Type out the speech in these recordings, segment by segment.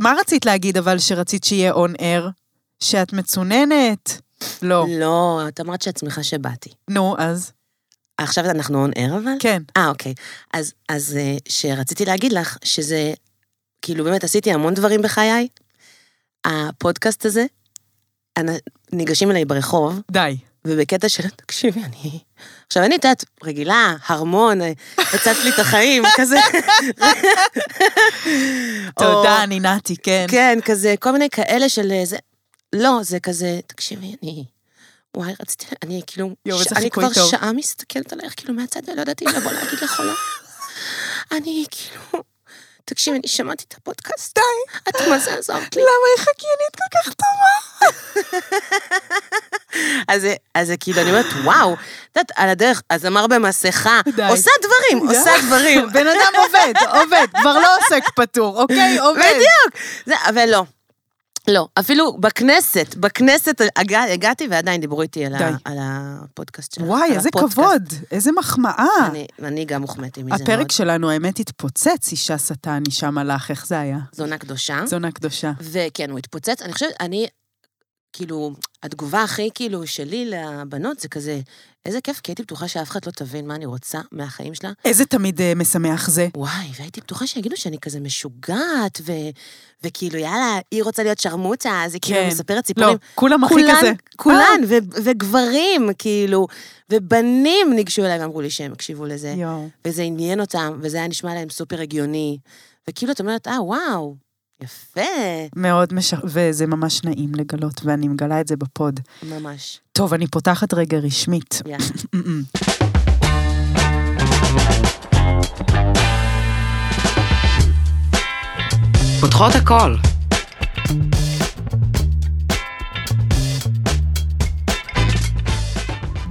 מה רצית להגיד אבל שרצית שיהיה און אר? שאת מצוננת? לא. לא, את אמרת שעצמך שבאתי. נו, אז? עכשיו אנחנו און אר אבל? כן. אה, אוקיי. אז, אז אה, שרציתי להגיד לך שזה, כאילו באמת עשיתי המון דברים בחיי. הפודקאסט הזה, ניגשים אליי ברחוב, די. ובקטע של, תקשיבי, אני... עכשיו, אני יודעת, רגילה, הרמון, הצצת לי את החיים, כזה. תודה, אני נתי, כן. כן, כזה, כל מיני כאלה של אה, זה... לא, זה כזה, תקשיבי, אני... וואי, רציתי, אני כאילו, יואו, איזה אני כבר. שעה מסתכלת עלייך, כאילו, מהצד, ולא ידעתי אם לבוא להגיד לך או לא. אני כאילו... תקשיבי, אני שמעתי את הפודקאסט. די. את מה זה עזרת לי. למה היא חקיינית כל כך טובה? אז זה- אז זה כאילו, אני אומרת, וואו, את יודעת, על הדרך, הזמר במסכה, די. עושה דברים. עושה דברים. בן אדם עובד, עובד, כבר לא עוסק פטור, אוקיי? עובד. בדיוק. זה, אבל לא. לא, אפילו בכנסת, בכנסת הגע, הגעתי ועדיין דיברו איתי על, ה. על הפודקאסט שלך. וואי, איזה הפודקאסט. כבוד, איזה מחמאה. אני, אני גם מוחמאתי מזה מאוד. הפרק שלנו, האמת, התפוצץ, אישה שטן, אישה מלאך, איך זה היה? זונה קדושה. זונה קדושה. וכן, הוא התפוצץ. אני חושבת, אני, כאילו, התגובה הכי כאילו שלי לבנות זה כזה, איזה כיף, כי הייתי בטוחה שאף אחד לא תבין מה אני רוצה מהחיים שלה. איזה תמיד אה, משמח זה. וואי, והייתי בטוחה שיגידו שאני כזה משוגעת, ו... וכאילו, יאללה, היא רוצה להיות שרמוטה, אז היא כאילו כן. מספרת לא, סיפורים. כולם הכי כזה. אה. כולן, ו- וגברים, כאילו, ובנים ניגשו אליי ואמרו לי שהם הקשיבו לזה, יואו. וזה עניין אותם, וזה היה נשמע להם סופר הגיוני. וכאילו, את אומרת, אה, וואו, יפה, מאוד מש... וזה ממש נעים לגלות, ואני מגלה את זה בפוד. ממש. טוב, אני פותחת רגע רשמית. יאללה. פותחות הכל.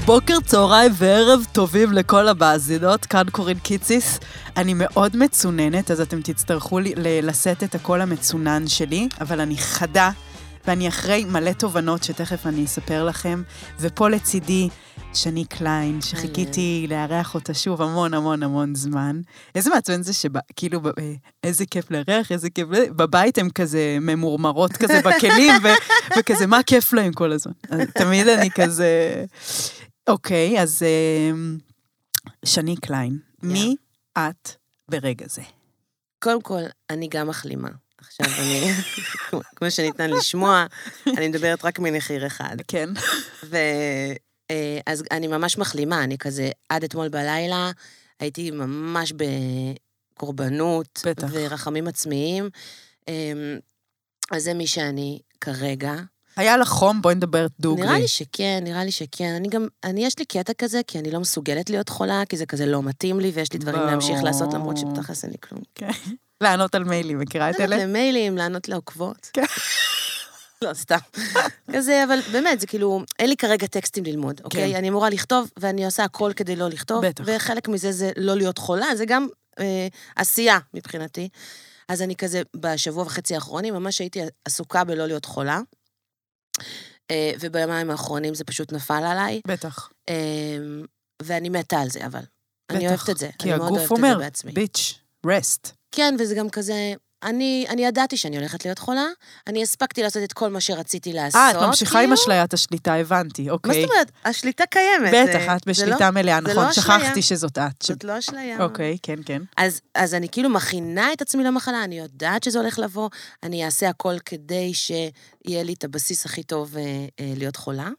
בוקר, צהריים וערב טובים לכל המאזינות, כאן קורין קיציס. אני מאוד מצוננת, אז אתם תצטרכו לשאת את הקול המצונן שלי, אבל אני חדה, ואני אחרי מלא תובנות שתכף אני אספר לכם, ופה לצידי שני קליין, שחיכיתי לארח אותה שוב המון המון המון זמן. איזה מעצבן זה שכאילו, איזה כיף לארח, איזה כיף, בבית הן כזה ממורמרות כזה בכלים, ו- וכזה, מה כיף להם כל הזמן. תמיד אני כזה... אוקיי, אז אמ, שני קליין, מי את ברגע זה? קודם כל, אני גם מחלימה. עכשיו אני, כמו שניתן לשמוע, אני מדברת רק מנחיר אחד. כן. ו... אה, אז אני ממש מחלימה, אני כזה, עד אתמול בלילה הייתי ממש בקורבנות. בטח. ורחמים עצמיים. אה, אז זה מי שאני כרגע. היה לך חום? בואי נדבר דוגרי. נראה לי שכן, נראה לי שכן. אני גם, אני, יש לי קטע כזה, כי אני לא מסוגלת להיות חולה, כי זה כזה לא מתאים לי, ויש לי דברים להמשיך לעשות, למרות. שבתכלס אין לי כלום. כן. לענות על מיילים, מכירה את לענות אלה? למיילים, לענות לעוקבות. כן. לא, סתם. כזה, אבל באמת, זה כאילו, אין לי כרגע טקסטים ללמוד, אוקיי? אני אמורה לכתוב, ואני עושה הכל כדי לא לכתוב. בטח. וחלק מזה זה לא להיות חולה, זה גם אה, עשייה מבחינתי. אז אני כזה, בשבוע וחצי האחרונים, ממש הייתי עסוקה בלא להיות חולה. אה, וביומיים האחרונים זה פשוט נפל עליי. בטח. אה, ואני מתה על זה, אבל. אני בטח. אוהבת את זה. כי אני הגוף אומר. ביץ', רסט. כן, וזה גם כזה... אני, אני ידעתי שאני הולכת להיות חולה, אני הספקתי לעשות את כל מה שרציתי לעשות. אה, את ממשיכה עם כאילו. אשליית השליטה, הבנתי, מה אוקיי. זאת אומרת? השליטה קיימת. בטח, זה- את זה בשליטה לא- מלאה, נכון? לא אשליה. שכחתי שזאת את. ש- זאת לא אשליה. אוקיי, כן, כן. אז, אז אני כאילו מכינה את עצמי למחלה, אני יודעת שזה הולך לבוא, אני אעשה הכל כדי שיהיה לי את הבסיס הכי טוב אה, אה, להיות חולה,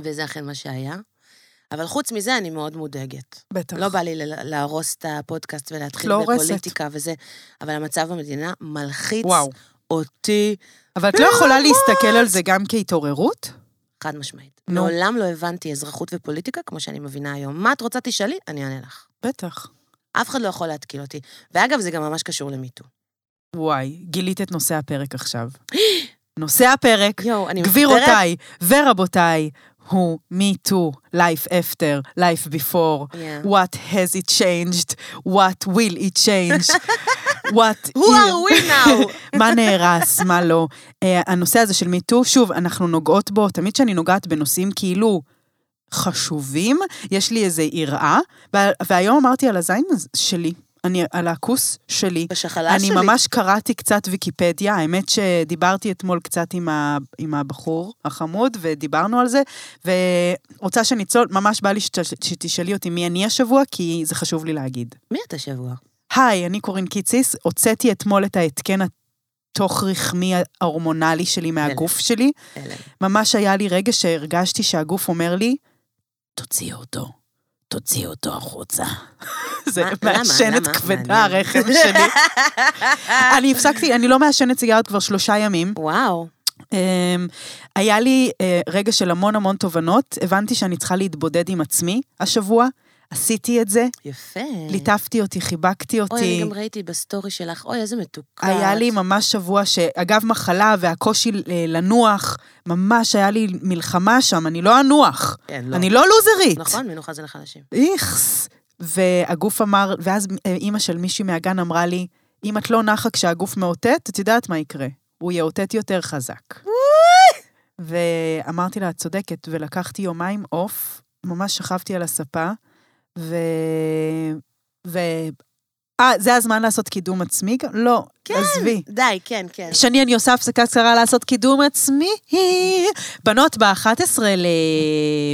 וזה אכן מה שהיה. אבל חוץ מזה, אני מאוד מודאגת. בטח. לא בא לי להרוס את הפודקאסט ולהתחיל לא הורסת. בפוליטיקה וזה, אבל המצב במדינה מלחיץ וואו. אותי אבל את לא יכולה להסתכל על זה גם כהתעוררות? חד משמעית. נו. מעולם לא הבנתי אזרחות ופוליטיקה כמו שאני מבינה היום. מה את רוצה תשאלי? אני אענה לך. בטח. אף אחד לא יכול להתקיל אותי. ואגב, זה גם ממש קשור למיטו. וואי, גילית את נושא הפרק עכשיו. נושא הפרק. גבירותיי ורבותיי, הוא me too, life after, life before, Yeah. what has it changed, what will it change, what... Who are we now? מה נהרס, מה לא. Uh, הנושא הזה של מיטו, שוב, אנחנו נוגעות בו, תמיד כשאני נוגעת בנושאים כאילו חשובים, יש לי איזו יראה, וה- והיום אמרתי על הזין שלי, אני על הכוס שלי. בשחלה אני שלי. ממש קראתי קצת ויקיפדיה, האמת שדיברתי אתמול קצת עם, ה, עם הבחור החמוד, ודיברנו על זה, ורוצה שניצול, ממש בא לי שת- שתשאלי אותי מי אני השבוע, כי זה חשוב לי להגיד. מי אתה שבוע? היי, אני קורין קיציס, הוצאתי אתמול את ההתקן התוך-רחמי ההורמונלי שלי מהגוף שלי. אלה. ממש היה לי רגע שהרגשתי שהגוף אומר לי, תוציאו אותו, תוציאו אותו החוצה. זה? מעשנת? כבדה. הרחם שלי. אני הפסקתי, אני לא מעשנת סיגריות כבר שלושה ימים. וואו. אמ, היה לי אה, רגע של המון המון תובנות, הבנתי שאני צריכה להתבודד עם עצמי השבוע, עשיתי את זה, יפה. ליטפתי אותי, חיבקתי אוי, אני אותי. גם ראיתי בסטורי שלך, אוי, איזה מתוקה. היה לי. ממש שבוע שאגב מחלה והקושי אה, לנוח, ממש היה לי מלחמה שם, אני לא אנוח. כן, לא. אני לא לוזרית. נכון, מנוחה זה לחלשים. איכס. והגוף אמר, ואז אה, אימא של מישהי מהגן אמרה לי, אם את לא נחה כשהגוף מאותת, את יודעת מה יקרה. הוא יאותת יותר חזק. ואמרתי לה, את צודקת, ולקחתי יומיים אוף, ממש שכבתי על הספה, ו... ו... אה, זה הזמן לעשות קידום עצמי? לא, כן. עזבי. די, כן, כן. שני, אני עושה הפסקה קצרה לעשות קידום עצמי. בנות, ב-11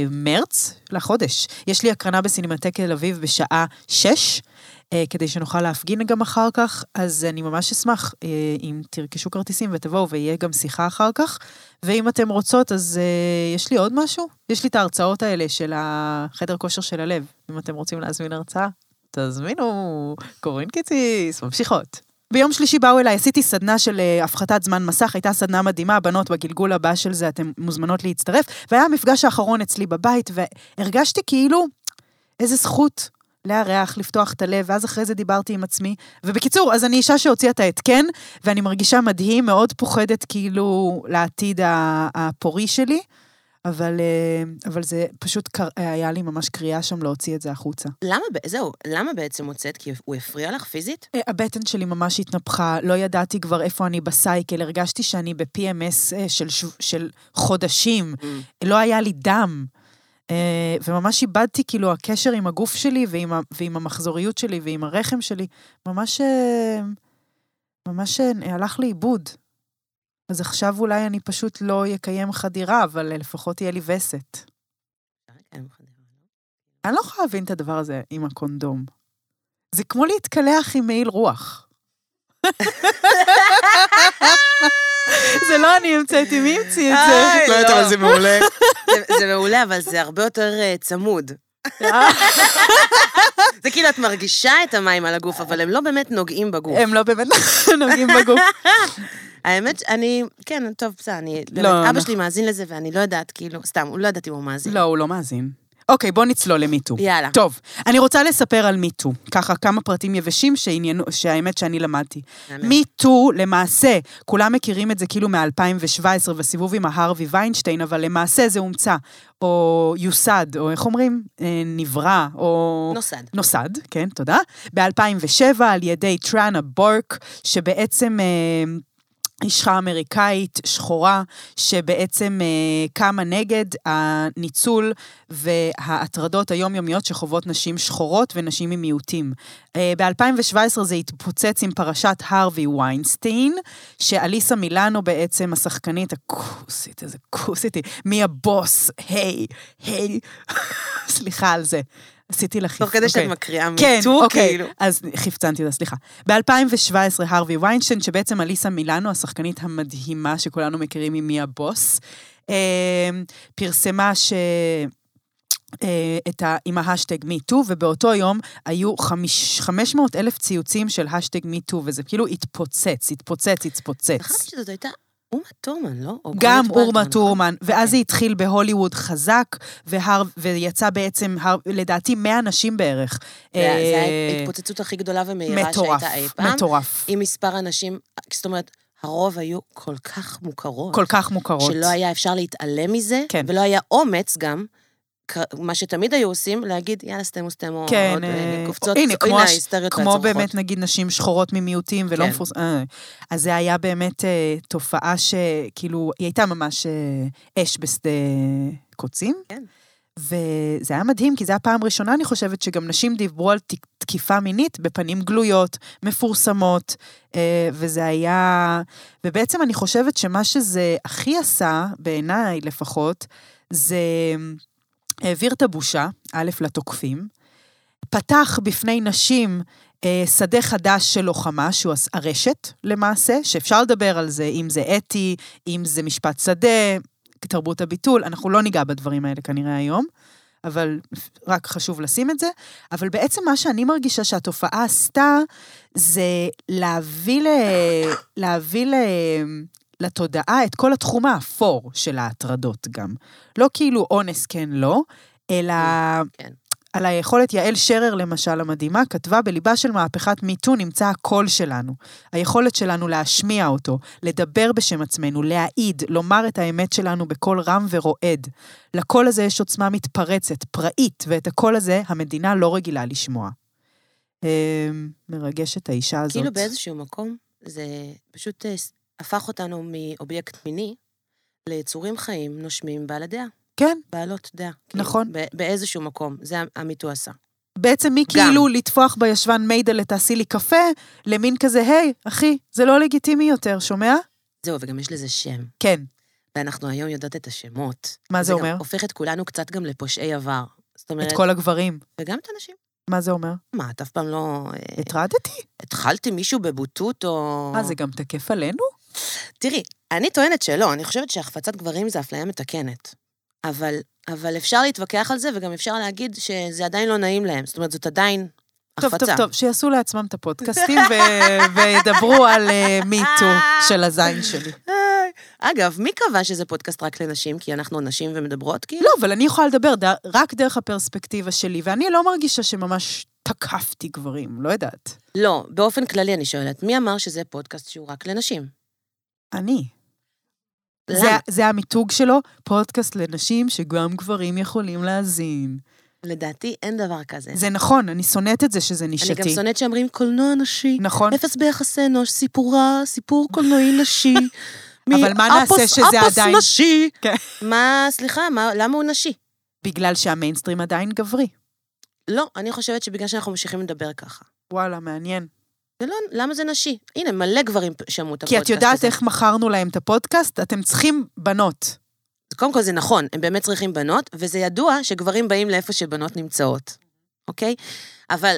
למרץ, לחודש, יש לי הקרנה בסינמטק תל אביב בשעה 6, אה, כדי שנוכל להפגין גם אחר כך, אז אני ממש אשמח אה, אם תרכשו כרטיסים ותבואו ויהיה גם שיחה אחר כך. ואם אתם רוצות, אז אה, יש לי עוד משהו? יש לי את ההרצאות האלה של החדר כושר של הלב. אם אתם רוצים להזמין הרצאה, תזמינו. קורין קיציס, ממשיכות. ביום שלישי באו אליי, עשיתי סדנה של אה, הפחתת זמן מסך, הייתה סדנה מדהימה, בנות, בגלגול הבא של זה אתן מוזמנות להצטרף, והיה המפגש האחרון אצלי בבית, והרגשתי כאילו איזה זכות לארח, לפתוח את הלב, ואז אחרי זה דיברתי עם עצמי. ובקיצור, אז אני אישה שהוציאה את ההתקן, ואני מרגישה מדהים, מאוד פוחדת כאילו לעתיד הפורי שלי, אבל, אה, אבל זה פשוט קר... היה לי ממש קריאה שם להוציא את זה החוצה. למה, זהו, למה בעצם הוצאת? כי הוא הפריע לך פיזית? אה, הבטן שלי ממש התנפחה, לא ידעתי כבר איפה אני בסייקל, הרגשתי שאני ב-PMS אה, של, של חודשים, לא היה לי דם. אה, וממש איבדתי כאילו הקשר עם הגוף שלי ועם, ועם המחזוריות שלי ועם הרחם שלי, ממש, אה, ממש אה, הלך לאיבוד. אז עכשיו אולי אני פשוט לא אקיים חדירה, אבל לפחות יהיה לי וסת. אני לא יכולה להבין את הדבר הזה עם הקונדום. זה כמו להתקלח עם מעיל רוח. זה לא אני המצאתי, מי המציא את זה? לא יודעת, אבל זה מעולה. זה- מעולה, אבל זה הרבה יותר אה, צמוד. זה כאילו, את מרגישה את המים על הגוף, אבל הם לא באמת נוגעים בגוף. הם לא באמת נוגעים בגוף. האמת, אני, כן, טוב, בסדר, אני, לא, אבא אנחנו- שלי מאזין לזה, ואני לא יודעת, כאילו, סתם, הוא לא יודעת אם הוא מאזין. לא, הוא לא מאזין. אוקיי, בוא נצלול למיטו. יאללה. טוב, אני רוצה לספר על מיטו. ככה כמה פרטים יבשים שעניינו, שהאמת שאני למדתי. מיטו, למעשה, כולם מכירים את זה כאילו מ-2017 בסיבוב עם ההרווי ויינשטיין, אבל למעשה זה הומצא, או יוסד, או איך אומרים? אה, נברא, או... נוסד. נוסד, כן, תודה. ב-2007 על ידי טראנה בורק, שבעצם... אישה אמריקאית שחורה, שבעצם אה, קמה נגד הניצול וההטרדות היומיומיות שחוות נשים שחורות ונשים עם מיעוטים. אה, ב-2017 זה התפוצץ עם פרשת הרווי ויינסטיין, שאליסה מילאנו בעצם, השחקנית הכוסית, איזה כוסית היא, מי הבוס, היי, היי, סליחה על זה. עשיתי לך... תוך כדי שאת אוקיי. מקריאה כן, Me Too, אוקיי, כאילו. אז חפצנתי אותה, סליחה. ב-2017, הרווי ויינשטיין, שבעצם אליסה מילאנו, השחקנית המדהימה שכולנו מכירים ממי הבוס, אה, פרסמה ש... אה, את ה, עם ההשטג Me Too, ובאותו יום היו חמיש, 500 אלף ציוצים של השטג Me Too, וזה כאילו התפוצץ, התפוצץ, התפוצץ. חשבתי שזאת הייתה אומה טורמן, לא? גם אורמה ולדמן, טורמן? ואז זה אוקיי. התחיל בהוליווד חזק, והר, ויצא בעצם, הר, לדעתי, 100 נשים בערך. זה אה, ההתפוצצות הכי גדולה ומהירה שהייתה אי פעם. מטורף. עם מספר הנשים, זאת אומרת, הרוב היו כל כך מוכרות. כל כך מוכרות. שלא היה אפשר להתעלם מזה, כן. ולא היה אומץ גם, מה שתמיד היו עושים, להגיד, יאללה, סטמו סטמו, כן, עוד, אה, אה, קופצות, הנה, כמו, הש- ההיסטריות כמו והצרחות. באמת, נגיד, נשים שחורות ממיעוטים ולא כן. מפורס... אה. אז זה היה באמת אה, תופעה שכאילו, היא הייתה ממש אה, אש בשדה קוצים. כן. וזה היה מדהים, כי זו הייתה פעם ראשונה, אני חושבת, שגם נשים דיברו על תקיפה מינית בפנים גלויות, מפורסמות, אה, וזה היה... ובעצם אני חושבת שמה שזה הכי עשה, בעיניי לפחות, זה העביר את הבושה, א', לתוקפים, פתח בפני נשים אה, שדה חדש של לוחמה, שהוא הרשת למעשה, שאפשר לדבר על זה, אם זה אתי, אם זה משפט שדה, תרבות הביטול, אנחנו לא ניגע בדברים האלה כנראה היום, אבל רק חשוב לשים את זה. אבל בעצם מה שאני מרגישה שהתופעה עשתה, זה להביא, ל... להביא ל... לתודעה את כל התחום האפור של ההטרדות גם. לא כאילו אונס כן לא, אלא כן. על היכולת, יעל שרר למשל המדהימה, כתבה בליבה של מהפכת מיטו נמצא הקול שלנו. היכולת שלנו להשמיע אותו, לדבר בשם עצמנו, להעיד, לומר את האמת שלנו בקול רם ורועד. לקול הזה יש עוצמה מתפרצת, פראית, ואת הקול הזה המדינה לא רגילה לשמוע. אה, מרגשת האישה הזאת. כאילו באיזשהו מקום, זה פשוט אה, הפך אותנו מאובייקט מיני ליצורים חיים, נושמים, בעלי דעה, כן, בעלות דעה. כאילו, נכון. ב- באיזשהו מקום, זה המיטו עשה. בעצם מכאילו לטפוח בישבן מיידלה תעשי לי קפה, למין כזה, היי, אחי, זה לא לגיטימי יותר, שומע? זהו, וגם יש לזה שם. כן. ואנחנו היום יודעות את השמות. מה זה אומר? גם הופך את כולנו קצת גם לפושעי עבר. זאת אומרת, את כל הגברים. וגם את הנשים. מה זה אומר? מה, את אף פעם לא... אה, הטרדתי? התחלתי מישהו בבוטות או... אה, זה גם תקף עלינו? תראי, אני טוענת שלא, אני חושבת שהחפצת גברים זה אפליה מתקנת. אבל, אבל אפשר להתווכח על זה, וגם אפשר להגיד שזה עדיין לא נעים להם. זאת אומרת, זאת עדיין טוב, החפצה. טוב, טוב, שיעשו לעצמם את הפודקאסטים ו- וידברו על מיטו של הזין שלי. אגב, מי קבע שזה פודקאסט רק לנשים? כי אנחנו נשים ומדברות, כאילו? לא, אבל אני יכולה לדבר ד- רק דרך הפרספקטיבה שלי, ואני לא מרגישה שממש תקפתי גברים, לא יודעת. לא, באופן כללי אני שואלת, מי אמר שזה פודקאסט שהוא רק לנשים? אני. למה? זה, זה המיתוג שלו, פודקאסט לנשים שגם גברים יכולים להאזין. לדעתי אין דבר כזה. זה נכון, אני שונאת את זה שזה אני נישתי. גם שונאת שאומרים קולנוע נשי. נכון. אפס ביחסי אנוש, סיפורה, סיפור קולנועי נשי. אבל מה נעשה מאפוס- שזה אפוס עדיין- נשי. כן. מה, סליחה, מה, למה הוא נשי? בגלל שהמיינסטרים עדיין גברי. לא, אני חושבת שבגלל שאנחנו ממשיכים לדבר ככה. וואלה, מעניין. ולא, למה זה נשי? הנה, מלא גברים שמעו את כי הפודקאסט את יודעת הזה. איך מכרנו להם את הפודקאסט? אתם צריכים בנות. קודם כל זה נכון, הם באמת צריכים בנות, וזה ידוע שגברים באים לאיפה שבנות נמצאות, אוקיי? אבל,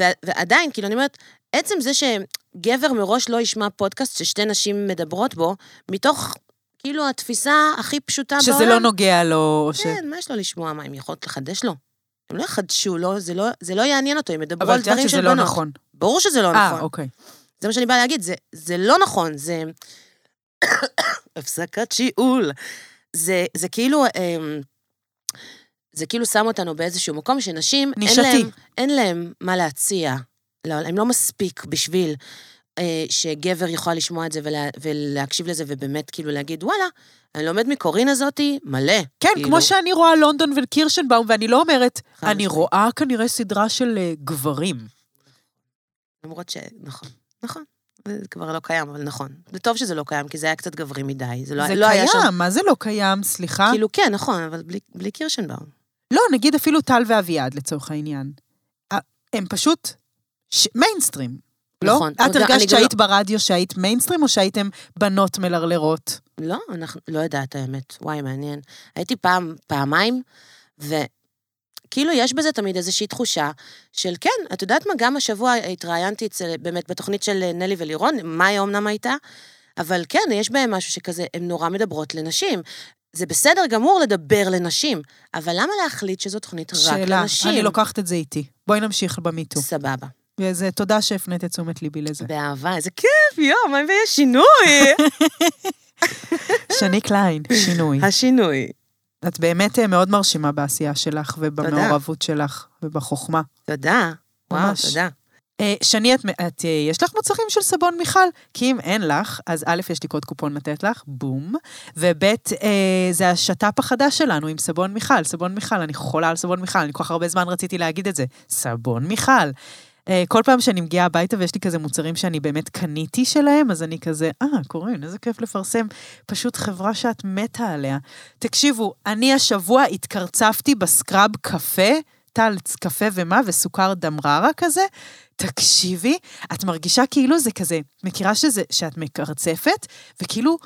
ו- ועדיין, כאילו, אני אומרת, עצם זה שגבר מראש לא ישמע פודקאסט ששתי נשים מדברות בו, מתוך, כאילו, התפיסה הכי פשוטה בעולם. שזה לא נוגע לו, או ש... כן, מה יש לו לשמוע? מה, הם יכולות לחדש לו? הם לא יחדשו לו, זה לא, זה לא יעניין אותו, הם ידברו אבל על את יודעת דברים שזה של לא בנות. נכון. ברור שזה לא אה, נכון. אוקיי. זה מה שאני באה להגיד, זה, זה לא נכון, זה... הפסקת שיעול. זה, זה כאילו... אמ, זה כאילו שם אותנו באיזשהו מקום שנשים, אין נישתי. להם, אין להם מה להציע. לא, הם לא מספיק בשביל אה, שגבר יוכל לשמוע את זה ולה, ולהקשיב לזה, ובאמת כאילו להגיד, וואלה, אני לומד מקורין הזאתי מלא. כן, כאילו, כמו שאני רואה לונדון וקירשנבאום, ואני לא אומרת, אני משמעית. רואה כנראה סדרה של אה, גברים. למרות ש... נכון, נכון. זה כבר לא קיים, אבל נכון. זה טוב שזה לא קיים, כי זה היה קצת גברי מדי. זה לא, זה לא היה שם... קיים, מה זה לא קיים? סליחה. כאילו, כן, נכון, אבל בלי, בלי קירשנבאום. לא, נגיד אפילו טל ואביעד לצורך העניין. הם פשוט ש- מיינסטרים. לא? נכון. את הרגשת שהיית ברדיו שהיית מיינסטרים, או שהייתם בנות מלרלרות? לא, אנחנו, לא יודעת האמת. וואי, מעניין. הייתי פעם, פעמיים, וכאילו יש בזה תמיד איזושהי תחושה של כן, את יודעת מה, גם השבוע התראיינתי אצל, באמת בתוכנית של נלי ולירון, מאיה אמנם הייתה, אבל כן, יש בהם משהו שכזה, הן נורא מדברות לנשים. זה בסדר גמור לדבר לנשים, אבל למה להחליט שזו תוכנית רק שאלה, לנשים? אני לוקחת את זה איתי. בואי נמשיך במיטו. סבבה. וזה תודה שהפנית את תשומת ליבי לזה. באהבה, איזה כיף, יואו, מה אם יש שינוי? שני קליין, שינוי. השינוי. את באמת אה, מאוד מרשימה בעשייה שלך ובמעורבות שלך ובחוכמה. תודה. וואו, ממש. תודה. אה, שני, את, את, אה, יש לך מוצרים של סבון מיכל? כי אם אין לך, אז א', יש לי קוד קופון לתת לך, בום, וב', אה, זה השת"פ החדש שלנו עם סבון מיכל. סבון מיכל, אני חולה על סבון מיכל, אני כל כך הרבה זמן רציתי להגיד את זה. סבון מיכל. אה, כל פעם שאני מגיעה הביתה ויש לי כזה מוצרים שאני באמת קניתי שלהם, אז אני כזה, אה, קורין, איזה כיף לפרסם. פשוט חברה שאת מתה עליה. תקשיבו, אני השבוע התקרצפתי בסקרב קפה, טל קפה ומה, וסוכר דמררה כזה. תקשיבי, את מרגישה כאילו זה כזה, מכירה שזה, שאת מקרצפת, וכאילו...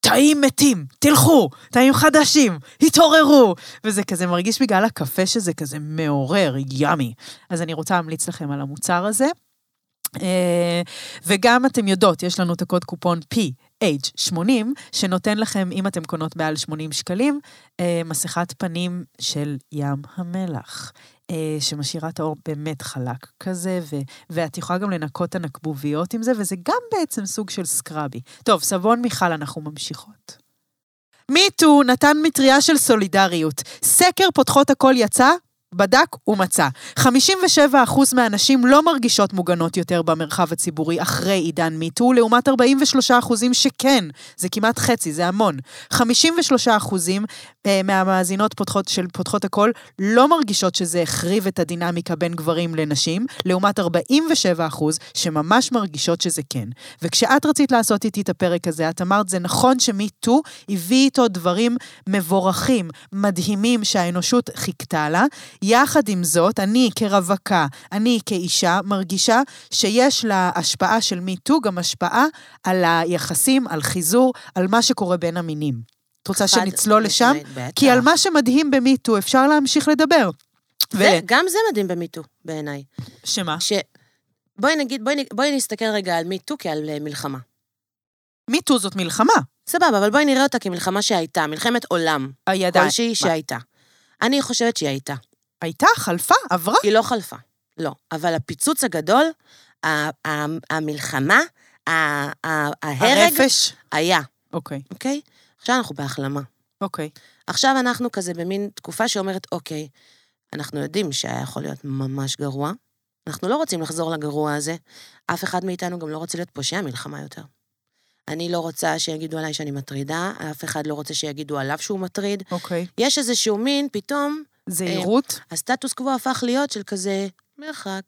תאים מתים, תלכו, תאים חדשים, התעוררו. וזה כזה מרגיש בגלל הקפה שזה כזה מעורר, ימי. אז אני רוצה להמליץ לכם על המוצר הזה. אה, וגם אתם יודעות, יש לנו את הקוד קופון P. H80, שנותן לכם, אם אתם קונות מעל 80 שקלים, אה, מסכת פנים של ים המלח, שמשאירה את האור באמת חלק כזה, ו- ואת יכולה גם לנקות את הנקבוביות עם זה, וזה גם בעצם סוג של סקראבי. טוב, סבון מיכל, אנחנו ממשיכות. מיטו נתן מטריה של סולידריות. סקר פותחות הכל יצא, בדק ומצא. 57% מהנשים לא מרגישות מוגנות יותר במרחב הציבורי אחרי עידן מיטו, לעומת 43% שכן. זה כמעט חצי, זה המון. 53% אה, מהמאזינות פותחות, של פותחות הכל לא מרגישות שזה החריב את הדינמיקה בין גברים לנשים, לעומת 47% שממש מרגישות שזה כן. וכשאת רצית לעשות איתי את הפרק הזה, את אמרת, זה נכון שמיטו הביא איתו דברים מבורכים, מדהימים שהאנושות חיכתה לה. יחד עם זאת, אני כרווקה, אני כאישה, מרגישה שיש להשפעה של מיטו גם השפעה על היחסים, על חיזור, על מה שקורה בין המינים. את רוצה שנצלול לשם? בטח. כי על מה שמדהים במיטו אפשר להמשיך לדבר. וגם זה מדהים במיטו, בעיניי. שמה? ש... בואי נגיד, בואי, בואי נסתכל רגע על מיטו כעל אה, מלחמה. מיטו זאת מלחמה. סבבה, אבל בואי נראה אותה כמלחמה שהייתה, מלחמת עולם, הידיים. כלשהי שהייתה. אני חושבת שהיא הייתה. הייתה, חלפה, עברה. היא לא חלפה, לא. אבל הפיצוץ הגדול, המלחמה, ההרג, הרפש. היה, אוקיי, אוקיי? עכשיו אנחנו בהחלמה. אוקיי. עכשיו אנחנו כזה במין תקופה שאומרת, אוקיי, אנחנו יודעים שהיה יכול להיות ממש גרוע, אנחנו לא רוצים לחזור לגרוע הזה, אף אחד מאיתנו גם לא רוצה להיות פושע מלחמה יותר. אני לא רוצה שיגידו עליי שאני מטרידה, אף אחד לא רוצה שיגידו עליו שהוא מטריד. אוקיי. יש איזשהו מין, פתאום, זהירות? הסטטוס קוו הפך להיות של כזה מרחק.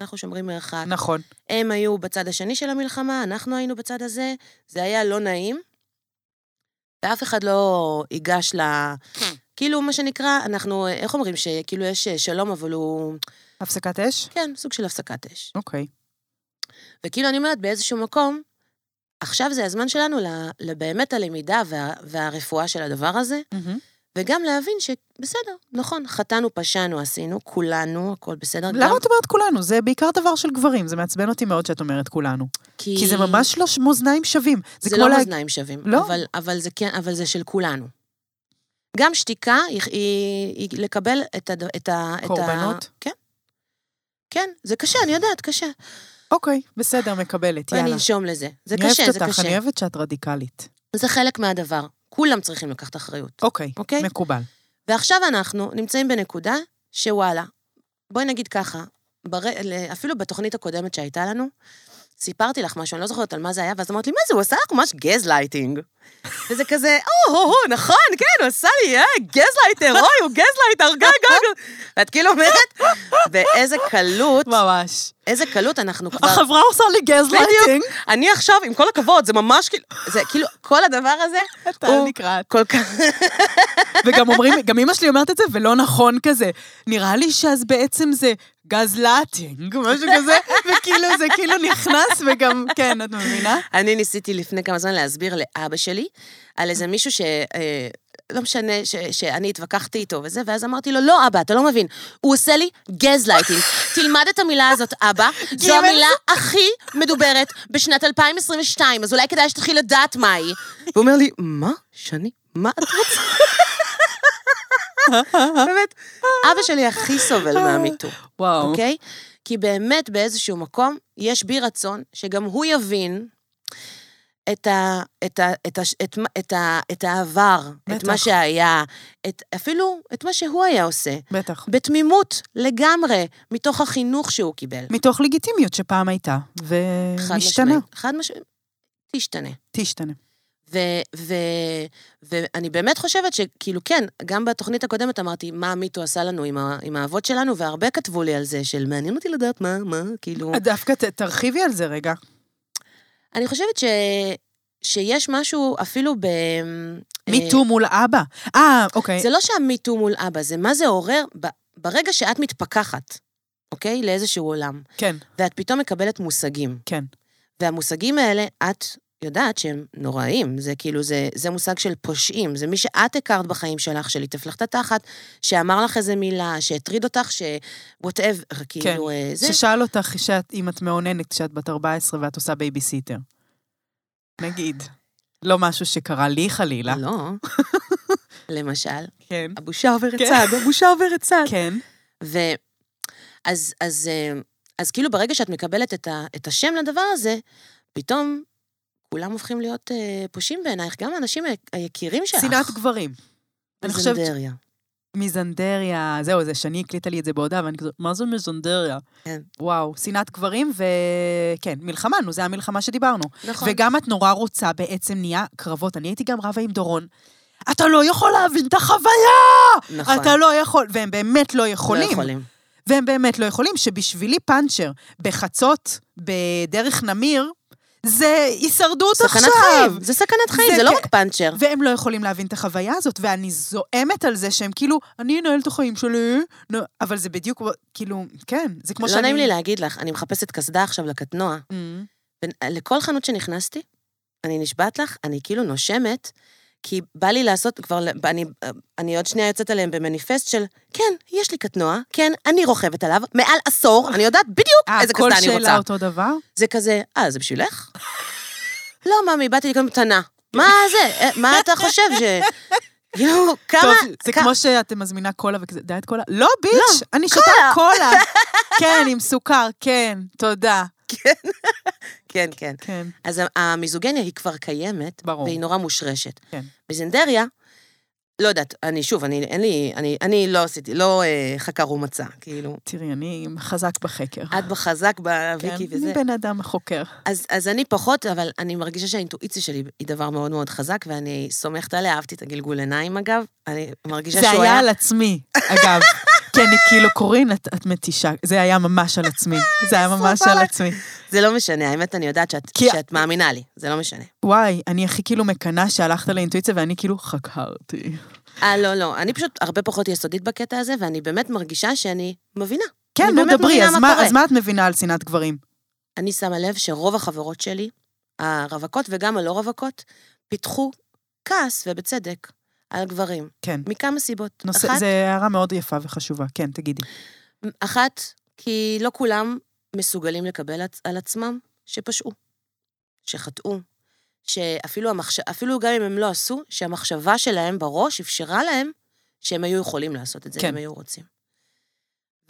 אנחנו שומרים מרחק. נכון. הם היו בצד השני של המלחמה, אנחנו היינו בצד הזה, זה היה לא נעים, ואף אחד לא ייגש ל... כאילו, מה שנקרא, אנחנו, איך אומרים, שכאילו יש שלום, אבל הוא... הפסקת אש? כן, סוג של הפסקת אש. אוקיי. וכאילו, אני אומרת, באיזשהו מקום, עכשיו זה הזמן שלנו ל- לבאמת הלמידה וה, והרפואה של הדבר הזה, מהמם. וגם להבין שבסדר, נכון, חטאנו, פשענו, עשינו, כולנו, הכל בסדר. גם למה את אומרת כולנו? זה בעיקר דבר של גברים, זה מעצבן אותי מאוד שאת אומרת כולנו. כי זה ממש לא ש- מאזניים שווים. זה, כמו לא לה- מאזניים שווים, לא? אבל, אבל, זה כן, אבל זה של כולנו. גם שתיקה היא, היא, היא לקבל את, הד, את, ה, את ה... קורבנות? כן. כן, זה קשה, אני יודעת, קשה. אוקיי, בסדר, מקבלת, ואני יאללה. אנשום לזה. זה אני קשה, אוהבת זה אותך, אני קשה. אוהבת שאת רדיקלית. זה חלק מהדבר. כולם צריכים לקחת אחריות. אוקיי, אוקיי? מקובל. ועכשיו אנחנו נמצאים בנקודה שוואלה, בואי נגיד ככה, בר... אפילו בתוכנית הקודמת שהייתה לנו, סיפרתי לך משהו, אני לא זוכרת על מה זה היה, ואז אמרת לי, מה זה, הוא עשה לך ממש גז לייטינג. וזה כזה, או, הו, הו, נכון, כן, הוא עשה לי, אה, gaslighter, אוי, הוא gaslighter, גג, גג. ואת כאילו אומרת, באיזה קלות, ממש. איזה קלות אנחנו כבר... החברה עושה לי גז לייטינג. אני עכשיו, עם כל הכבוד, זה ממש כאילו, זה כאילו, כל הדבר הזה, אתה נקרעת. כל כך... וגם אומרים, גם אמא שלי אומרת את זה, ולא נכון כזה. נראה לי שאז בעצם זה גז לייטינג, משהו כזה, וכאילו זה כאילו נכנס, וגם, כן, את מבינה? אני ניסיתי לפני כמה זמן להסביר לאבא שלי על איזה מישהו ש... אה, לא משנה, ש, שאני התווכחתי איתו וזה, ואז אמרתי לו, לא, אבא, אתה לא מבין, הוא עושה לי גזלייטינג. תלמד את המילה הזאת, אבא, זו. המילה הכי מדוברת בשנת 2022, אז אולי כדאי שתתחיל לדעת מה היא. והוא אומר לי, מה, שני, מה את רוצה? באמת, אבא שלי הכי סובל מה MeToo. וואו. אוקיי? כי באמת באיזשהו מקום יש בי רצון שגם הוא יבין את, ה, את, ה, את, ה, את, מה- את, ה, את העבר, את. מה שהיה, את, אפילו את מה שהוא היה עושה, בטח. בתמימות לגמרי, מתוך החינוך שהוא קיבל. מתוך לגיטימיות שפעם הייתה, חד ומשתנה. משמעית. חד משמעית. תשתנה. תשתנה. ו, ו, ואני באמת חושבת שכאילו, כן, גם בתוכנית הקודמת אמרתי, מה מיטו עשה לנו עם, ה, עם האבות שלנו, והרבה כתבו לי על זה, של מעניין אותי לדעת מה, מה, כאילו... דווקא ת- תרחיבי על זה רגע. אני חושבת ש, שיש משהו אפילו ב... MeToo מול אבא. אה, אוקיי. זה לא שה MeToo מול אבא, זה מה זה עורר ב- ברגע שאת מתפכחת, אוקיי? לאיזשהו עולם, כן, ואת פתאום מקבלת מושגים. כן. והמושגים האלה, את יודעת שהם נוראים. זה כאילו, זה, זה מושג של פושעים. זה מי שאת הכרת בחיים שלך, שליטף לך את התחת, שאמר לך איזה מילה, שהטריד אותך, ש... וואטאב, כאילו, אה, זה... ששאל אותך שאת, אם את מאוננת כשאת בת 14 ואת עושה בייביסיטר. נגיד. לא משהו שקרה לי חלילה. לא. למשל, כן. הבושה עוברת כן. צד, הבושה עוברת צד. כן. ו... אז, אז, אה, אז כאילו ברגע שאת מקבלת את, ה, את השם לדבר הזה, פתאום כולם הופכים להיות אה, פושעים בעינייך, גם האנשים היקירים שלך. שנאת גברים. מזנדריה. מיזנדריה, זהו, זה שני הקליטה לי את זה בהודעה, ואני כזה, מה זה מיזנדריה? כן. וואו, שנאת גברים, וכן, מלחמה, נו, זה המלחמה שדיברנו. נכון. וגם את נורא רוצה, בעצם נהיה קרבות. אני הייתי גם רבה עם דורון. אתה לא יכול להבין את החוויה! נכון. אתה לא יכול, והם באמת לא יכולים. לא יכולים. והם באמת לא יכולים, שבשבילי פאנצ'ר בחצות, בדרך נמיר, זה הישרדות סכנת עכשיו. חיים, זה סכנת חיים, זה זה לא. רק פאנצ'ר. והם לא יכולים להבין את החוויה הזאת, ואני זועמת על זה שהם כאילו, אני אנהל את החיים שלי, נו, אבל זה בדיוק, כאילו, כן, זה כמו לא שאני... נעים לי להגיד לך, אני מחפשת קסדה עכשיו לקטנוע, Mm, ולכל חנות שנכנסתי, אני נשבעת לך, אני כאילו נושמת, כי בא לי לעשות, כבר, אני, אני עוד שנייה יוצאת עליהם במניפסט של, כן, יש לי קטנוע, כן, אני רוכבת עליו, מעל עשור, אני יודעת בדיוק אה, איזה כל קסדה אני שאלה רוצה. אותו דבר? זה כזה, אה, זה בשבילך? לא, ממי, באתי לקנות מתנה. מה זה? אה, מה אתה חושב ש... כאילו, כמה... טוב, זה כמו שאתם מזמינה קולה וכזה, דיאט קולה? לא, ביץ', אני שותה קולה. כן, עם סוכר, כן, תודה. כן, כן. כן. אז המיזוגניה היא כבר קיימת, ברור. והיא נורא מושרשת. כן. מיזנדריה, לא יודעת, אני שוב, אני, אין לי, אני, אני לא עשיתי, לא אה, חקר ומצא, כאילו. תראי, אני חזק בחקר. את בחזק כן, בוויקי וזה. אני בן אדם חוקר. אז, אז אני פחות, אבל אני מרגישה שהאינטואיציה שלי היא דבר מאוד מאוד חזק, ואני סומכת עליה, אהבתי את הגלגול עיניים, אגב. אני מרגישה זה שהוא היה היה... על עצמי, אגב. כי אני כאילו, קורין, את, את מתישה. זה היה ממש על עצמי. זה היה ממש על. עצמי. זה לא משנה, האמת, אני יודעת שאת, כי- שאת מאמינה לי, זה לא משנה. וואי, אני הכי כאילו מקנאה שהלכת לאינטואיציה ואני כאילו חקרתי. אה, לא, לא, אני פשוט הרבה פחות יסודית בקטע הזה, ואני באמת מרגישה שאני מבינה. כן, נו, דברי, אז מה מה. אז מה את מבינה על שנאת גברים? אני שמה לב שרוב החברות שלי, הרווקות וגם הלא רווקות, פיתחו כעס, ובצדק, על גברים. כן. מכמה סיבות. נושא, אחת, זה הערה מאוד יפה וחשובה. כן, תגידי. אחת, כי לא כולם מסוגלים לקבל על עצמם שפשעו, שחטאו, שאפילו המחש... אפילו גם אם הם לא עשו, שהמחשבה שלהם בראש אפשרה להם שהם היו יכולים לעשות את זה, כן. אם הם היו רוצים.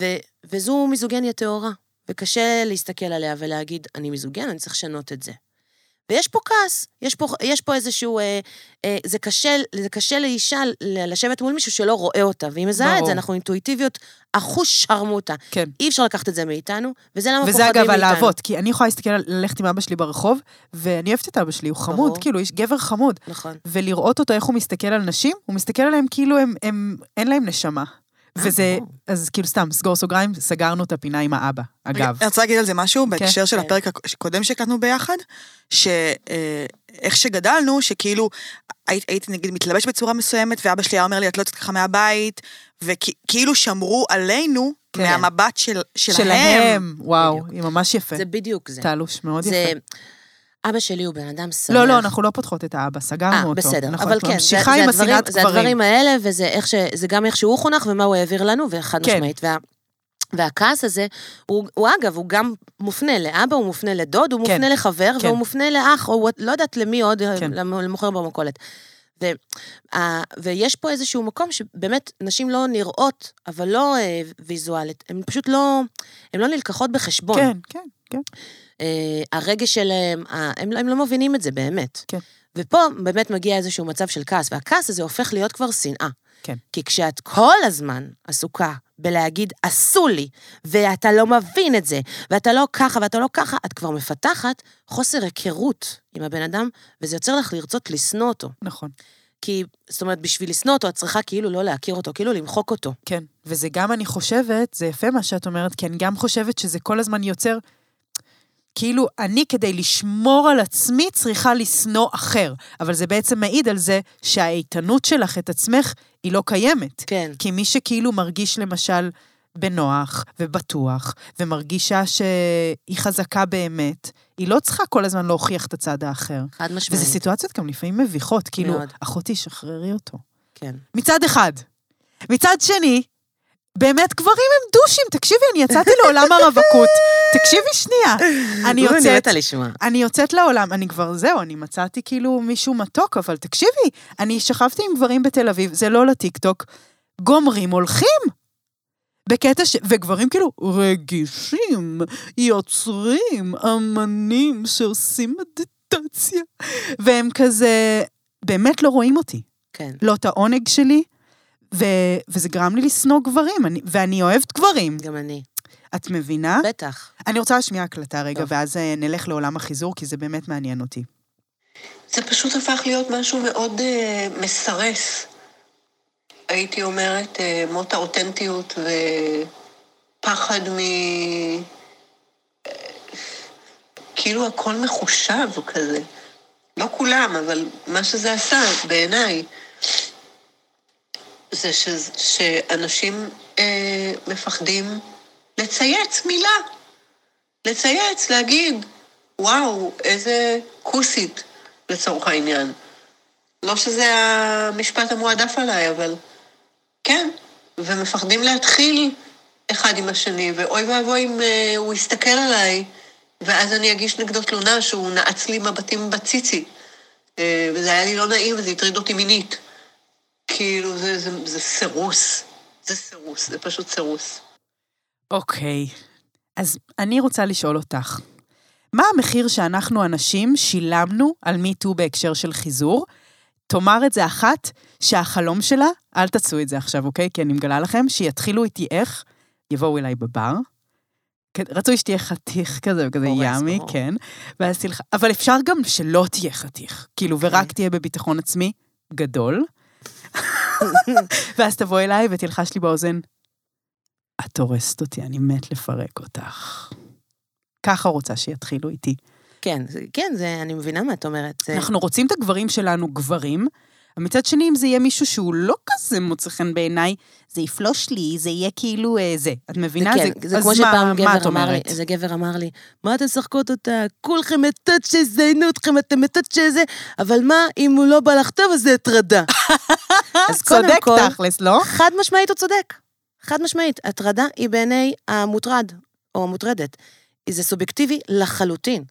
ו... וזו מיזוגניה טהורה, וקשה להסתכל עליה ולהגיד, אני מיזוגן, אני צריך לשנות את זה. ויש פה כעס, יש פה, יש פה איזשהו... אה, אה, זה, קשה, זה קשה לאישה לשבת מול מישהו שלא רואה אותה, והיא מזהה את. זה, אנחנו אינטואיטיביות, אחוש שרמוטה. כן. אי אפשר לקחת את זה מאיתנו, וזה למה וזה פוחדים אגב על מאיתנו. האבות, כי אני יכולה להסתכל, ללכת עם אבא שלי ברחוב, ואני אוהבת את אבא שלי, הוא חמוד, ברור. כאילו, איש גבר חמוד. נכון. ולראות אותו, איך הוא מסתכל על נשים, הוא מסתכל עליהם כאילו הם, הם אין להם נשמה. וזה, ברור. אז כאילו סתם, סגור סוגריים, סגרנו את הפינה עם האבא, אגב. אני רוצה להגיד על זה משהו, בהקשר של כן. הפרק הקודם שהקלטנו ביחד, שאיך שגדלנו, שכאילו, היית- הייתי נגיד מתלבש בצורה מסוימת, ואבא שלי היה אומר לי, את לא יוצאת ככה מהבית, וכאילו שמרו עלינו כן. מהמבט של- שלהם. שלהם, וואו, בדיוק. היא ממש יפה. זה בדיוק זה. תעלוש מאוד זה... יפה. אבא שלי הוא בן אדם שמח. לא, לא, אנחנו לא פותחות את האבא, סגרנו אה, אותו. בסדר, אנחנו אבל כן, זה, ממשיכה זה, עם הדברים, השנאת זה גברים. הדברים האלה, וזה איך ש, זה גם איך שהוא חונך ומה הוא העביר לנו, וחד כן. משמעית. וה, והכעס הזה, הוא, הוא אגב, הוא גם מופנה לאבא, הוא מופנה לדוד, הוא כן, מופנה לחבר, כן. והוא מופנה לאח, או לא יודעת למי עוד, כן. למ- למוכר במכולת. ו, ה, ויש פה איזשהו מקום שבאמת נשים לא נראות, אבל לא אה, ויזואלית, הן פשוט לא, הן לא נלקחות בחשבון. כן, כן, כן. אה, הרגש שלהם, הם, הם לא מבינים את זה באמת. כן. ופה באמת מגיע איזשהו מצב של כעס, והכעס הזה הופך להיות כבר שנאה. כן. כי כשאת כל הזמן עסוקה בלהגיד, עשו לי, ואתה לא מבין את זה, ואתה לא ככה ואתה לא ככה, את כבר מפתחת חוסר היכרות עם הבן אדם, וזה יוצר לך לרצות לשנוא אותו. נכון. כי, זאת אומרת, בשביל לשנוא אותו, את צריכה כאילו לא להכיר אותו, כאילו למחוק אותו. כן, וזה גם, אני חושבת, זה יפה מה שאת אומרת, כי אני גם חושבת שזה כל הזמן יוצר, כאילו, אני כדי לשמור על עצמי צריכה לשנוא אחר, אבל זה בעצם מעיד על זה שהאיתנות שלך את עצמך היא לא קיימת. כן. כי מי שכאילו מרגיש למשל בנוח ובטוח, ומרגישה שהיא חזקה באמת, היא לא צריכה כל הזמן להוכיח את הצד האחר. חד משמעית. וזה סיטואציות גם לפעמים מביכות, כאילו, מאוד. אחותי, שחררי אותו. כן. מצד אחד. מצד שני, באמת גברים הם דושים. תקשיבי, אני יצאתי לעולם הרווקות. תקשיבי שנייה. אני יוצאת, לשמוע. אני יוצאת לעולם, אני כבר, זהו, אני מצאתי כאילו מישהו מתוק, אבל תקשיבי, אני שכבתי עם גברים בתל אביב, זה לא לטיקטוק, גומרים הולכים. בקטע ש... וגברים כאילו רגישים, יוצרים, אמנים שעושים מדיטציה. והם כזה, באמת לא רואים אותי. כן. לא את העונג שלי, ו... וזה גרם לי לשנוא גברים, אני... ואני אוהבת גברים. גם אני. את מבינה? בטח. אני רוצה להשמיע הקלטה רגע, טוב. ואז אה, נלך לעולם החיזור, כי זה באמת מעניין אותי. זה פשוט הפך להיות משהו מאוד אה, מסרס. הייתי אומרת, אה, מות האותנטיות ופחד מ... אה, כאילו הכל מחושב כזה. לא כולם, אבל מה שזה עשה בעיניי, זה ש... שאנשים אה, מפחדים לצייץ מילה. לצייץ, להגיד, וואו, איזה כוסית, לצורך העניין. לא שזה המשפט המועדף עליי, אבל כן, ומפחדים להתחיל אחד עם השני, ואוי ואבוי אם אה, הוא יסתכל עליי, ואז אני אגיש נגדו תלונה שהוא נעץ לי מבטים בציצי. אה, וזה היה לי לא נעים וזה הטריד אותי מינית. כאילו, זה, זה, זה סירוס. זה סירוס, זה פשוט סירוס. אוקיי, אז אני רוצה לשאול אותך, מה המחיר שאנחנו הנשים שילמנו על מיטו בהקשר של חיזור? תאמר את זה אחת, שהחלום שלה, אל תעשו את זה עכשיו, אוקיי? כי אני מגלה לכם, שיתחילו איתי איך, יבואו אליי בבר. רצוי שתהיה חתיך כזה, וכזה פורס, ימי, ברור. כן. ואז תלך... אבל אפשר גם שלא תהיה חתיך, כאילו, ורק אוקיי. תהיה בביטחון עצמי גדול. ואז תבוא אליי ותלחש לי באוזן, את הורסת אותי, אני מת לפרק אותך. ככה רוצה שיתחילו איתי. כן, כן, זה, אני מבינה מה את אומרת. זה- אנחנו רוצים את הגברים שלנו גברים, אבל מצד שני, אם זה יהיה מישהו שהוא לא כזה מוצא חן בעיניי, זה יפלוש לי, זה יהיה כאילו אה, זה. את מבינה? זה כן, זה אז כמו מה- שפעם גבר אמר לי? איזה גבר אמר לי, מה אתן משחקות אותה? כולכם מתות שיזיינו אתכם, אתם מתות שזה, אבל מה, אם הוא לא בא לך טוב, אז זה הטרדה. אז קודם צודק כל, תכלס, לא? חד משמעית הוא צודק. חד משמעית. הטרדה היא בעיני המוטרד, או המוטרדת. זה סובייקטיבי לחלוטין.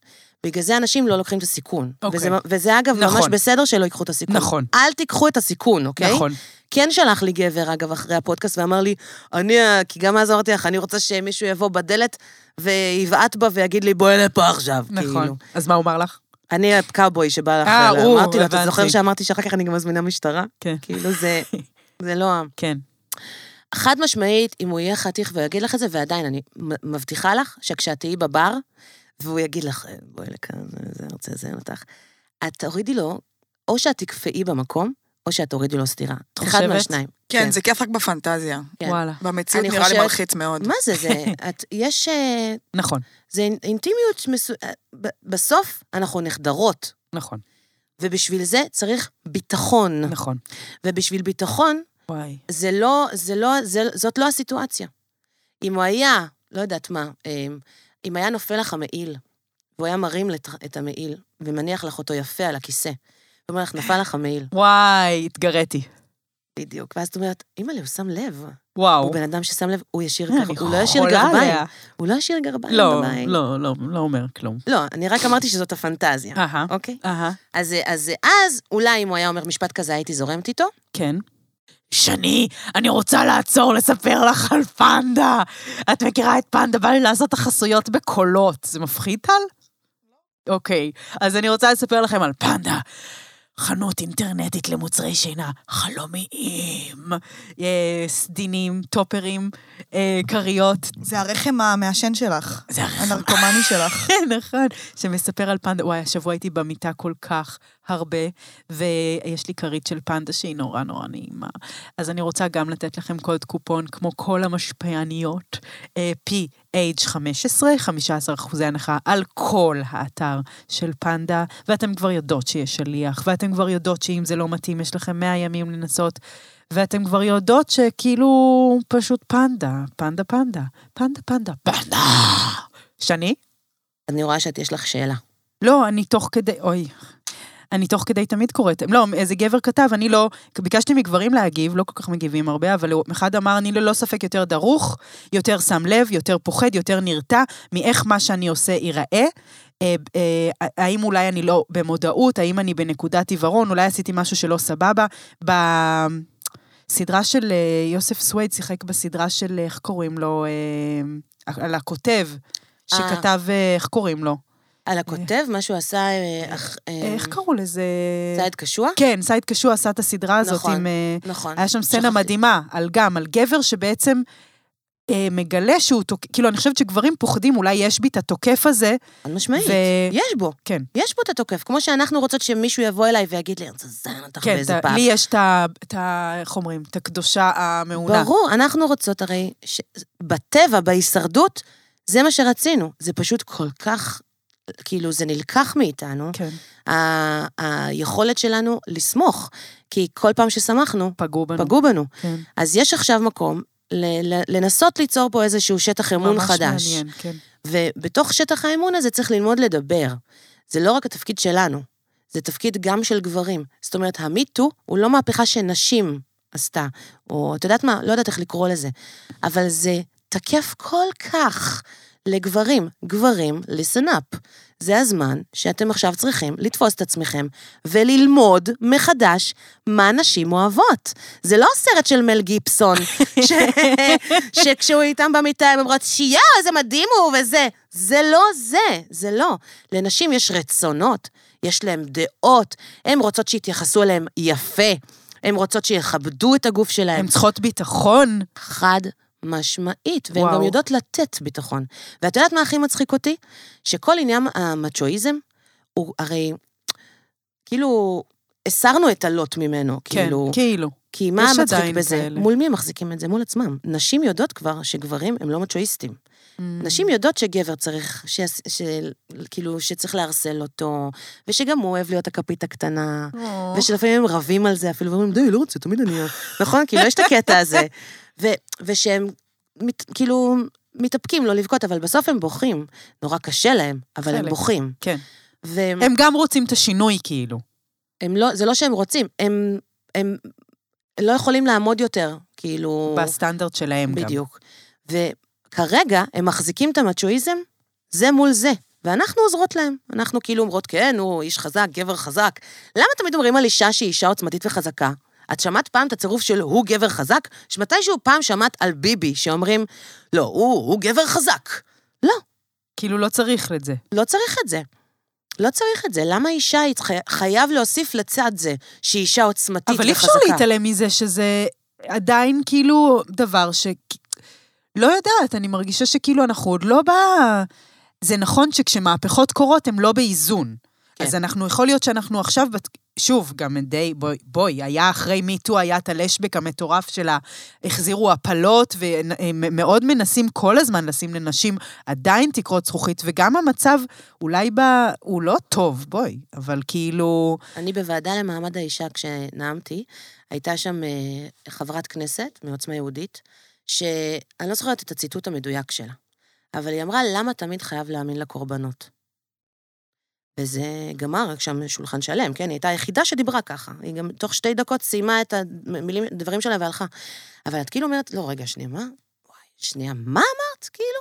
בגלל זה אנשים לא לוקחים את הסיכון. אוקיי. וזה, וזה אגב נכון. ממש בסדר שלא ייקחו את הסיכון. נכון. אל תיקחו את הסיכון, אוקיי? נכון. כן שלח לי גבר, אגב, אחרי הפודקאסט, ואמר לי, אני, כי גם אז אמרתי לך, אני רוצה שמישהו יבוא בדלת ויבעט בה ויגיד לי, בואי לפה עכשיו, נכון. כאילו. אז מה הוא אמר לך? אני הקאובוי שבא לך, אה, אמרתי לו, אתה. זוכר שאמרתי שאחר כך אני גם מזמינה משטרה? כן. כאילו, זה, זה לא... כן. חד משמעית, אם הוא יהיה חתיך ויגיד לך את זה, ועדיין, אני מבטיחה לך שכשאת תהיי בבר, והוא יגיד לך, "אה, בואי לכאן, זה רוצה לזיין אותך, את תורידי לו, או שאת תקפאי במקום, או שאת תורידי לו סטירה. אחד חושבת? מהשניים. כן, זה כיף רק בפנטזיה. כן. וואלה. במציאות אני נראה לי חושבת- מלחיץ מאוד. מה זה, זה, את, יש, אה, נכון, זה אינ- אינטימיות, מסו... אה, ב- בסוף אנחנו נחדרות, נכון, ובשביל זה צריך ביטחון. נכון. ובשביל ביטחון, וואי. זה לא, זה לא, זה, זאת לא הסיטואציה. אם הוא היה, לא יודעת מה, אה, אם היה נופל לך המעיל, והוא היה מרים לת- את המעיל, ומניח לך אותו יפה על הכיסא, ואומר לך, נפל לך המעיל, וואי, התגריתי. בדיוק. ואז את אומרת, אימא'לה, הוא שם לב. וואו. הוא בן אדם ששם לב, הוא ישיר, אה, גר... אני הוא לא ישיר גרביים. עליה. הוא לא ישיר גרביים לא, בבית. לא, לא, לא אומר כלום. לא, אני רק אמרתי שזאת הפנטזיה, אהה, אוקיי? אהה. אז, אז אז אולי אם הוא היה אומר משפט כזה, הייתי זורמת איתו, כן. שני, אני רוצה לעצור לספר לך על פנדה. את מכירה את פנדה? בא לי לעשות את החסויות בקולות. זה מפחיד, טל? אוקיי, אז אני רוצה לספר לכם על פנדה. חנות אינטרנטית למוצרי שינה חלומיים, אה, סדינים, טופרים, אה, כריות. זה הרחם המעשן שלך. זה הרחם. הנרקומני שלך. נכון, שמספר על פנדה. וואי, השבוע הייתי במיטה כל כך הרבה, ויש לי כרית של פנדה שהיא נורא נורא נעימה. אז אני רוצה גם לתת לכם קוד קופון, כמו כל המשפיעניות, אה, PH15, 15 אחוזי הנחה על כל האתר של פנדה, ואתם כבר יודעות שיש שליח, ואתם כבר יודעות שאם זה לא מתאים, יש לכם 100 ימים לנסות. ואתם כבר יודעות שכאילו פשוט פנדה, פנדה פנדה, פנדה פנדה, פנדה. שני? אני רואה שאת יש לך שאלה. לא, אני תוך כדי, אוי. אני תוך כדי תמיד קוראת, לא, איזה גבר כתב, אני לא, ביקשתי מגברים להגיב, לא כל כך מגיבים הרבה, אבל אחד אמר, אני ללא ספק יותר דרוך, יותר שם לב, יותר פוחד, יותר נרתע, מאיך מה שאני עושה ייראה. אה, אה, האם אולי אני לא במודעות, האם אני בנקודת עיוורון, אולי עשיתי משהו שלא סבבה. בסדרה של אה, יוסף סוויד שיחק בסדרה של, איך קוראים לו, על הכותב, שכתב, איך קוראים לו? על הכותב, מה שהוא עשה... אה, אה, איך קראו לזה? סייד קשוע? כן, סייד קשוע עשה את הסדרה הזאת נכון. אה, נכון. היה שם סצנה. מדהימה, על גם, על גבר שבעצם מגלה שהוא תוקף, כאילו, אני חושבת שגברים פוחדים, אולי יש בי את התוקף הזה, חד משמעית. ו... יש בו. כן. יש בו את התוקף. כמו שאנחנו רוצות שמישהו יבוא אליי ויגיד לי, אני רוצה לזיין אותך כן, באיזה פעם. לי יש את ה... את ה... איך אומרים? את הקדושה המעונה. ברור, אנחנו רוצות הרי, ש... בטבע, בהישרדות, זה מה שרצינו. זה פשוט כל כך, כאילו, זה נלקח מאיתנו, כן, ה... היכולת שלנו לסמוך. כי כל פעם ששמחנו, פגעו בנו. פגעו בנו. כן. אז יש עכשיו מקום. לנסות ליצור פה איזשהו שטח אמון ממש חדש. מעניין, כן. ובתוך שטח האמון הזה צריך ללמוד לדבר. זה לא רק התפקיד שלנו, זה תפקיד גם של גברים. זאת אומרת, המיטו הוא לא מהפכה שנשים עשתה, או את יודעת מה, לא יודעת איך לקרוא לזה, אבל זה תקף כל כך לגברים. גברים, listen up. זה הזמן שאתם עכשיו צריכים לתפוס את עצמכם וללמוד מחדש מה נשים אוהבות. זה לא סרט של מל גיבסון, ש... שכשהוא איתם במיטה הם אומרות, שייה, איזה מדהים הוא וזה. זה לא זה, זה לא. לנשים יש רצונות, יש להן דעות, הן רוצות שיתייחסו אליהן יפה, הן רוצות שיכבדו את הגוף שלהן. הן צריכות ביטחון. חד משמעית, והן וואו. גם יודעות לתת ביטחון. ואת יודעת מה הכי מצחיק אותי? שכל עניין המצ'ואיזם, הוא הרי, כאילו, הסרנו את הלוט ממנו, כן, כאילו, כאילו. כי מה מצחיק בזה? כאלה. מול מי מחזיקים את זה? מול עצמם. נשים יודעות כבר שגברים הם לא מצ'ואיסטים. Mm. נשים יודעות שגבר צריך, ש... ש... כאילו, שצריך לערסל אותו, ושגם הוא אוהב להיות הכפית הקטנה, או. ושלפעמים הם רבים על זה אפילו, ואומרים, די, לא רוצה, תמיד אני... נכון? כאילו, יש את הקטע הזה. ו... ושהם, מת... כאילו, מתאפקים לא לבכות, אבל בסוף הם בוכים. נורא קשה להם, אבל הם חלק. בוכים. כן. והם הם גם רוצים את השינוי, כאילו. הם לא, זה לא שהם רוצים, הם, הם לא יכולים לעמוד יותר, כאילו... בסטנדרט שלהם גם. בדיוק. וכרגע הם מחזיקים את המצ'ואיזם, זה מול זה. ואנחנו עוזרות להם. אנחנו כאילו אומרות, כן, הוא איש חזק, גבר חזק. למה תמיד אומרים על אישה שהיא אישה עוצמתית וחזקה? את שמעת פעם את הצירוף של הוא גבר חזק? שמתישהו פעם שמעת על ביבי, שאומרים, לא, הוא, הוא גבר חזק. לא, כאילו לא צריך את זה. לא צריך את זה. לא צריך את זה. למה אישה חי- חייב להוסיף לצד זה שהיא אישה עוצמתית וחזקה? אבל אי אפשר להתעלם מזה שזה עדיין כאילו דבר ש... לא יודעת, אני מרגישה שכאילו אנחנו עוד לא ב... זה נכון שכשמהפכות קורות, הן לא באיזון. כן. אז אנחנו, יכול להיות שאנחנו עכשיו. שוב, גם די, בואי, בואי, היה אחרי מיטו, היה את הלשבק המטורף שלה, החזירו הפלות, והם מאוד מנסים כל הזמן לשים לנשים עדיין תקרות זכוכית, וגם המצב אולי ב... הוא לא טוב, בואי, אבל כאילו... אני בוועדה למעמד האישה, כשנאמתי, הייתה שם אה, חברת כנסת מעוצמה יהודית, שאני לא זוכרת את הציטוט המדויק שלה, אבל היא אמרה, למה תמיד חייב להאמין לקורבנות? וזה גמר שם שולחן שלם, כן? היא הייתה היחידה שדיברה ככה. היא גם תוך שתי דקות סיימה את המילים, הדברים שלה והלכה. אבל את כאילו אומרת, לא, רגע, שנייה, מה? וואי, שנייה, מה אמרת? כאילו?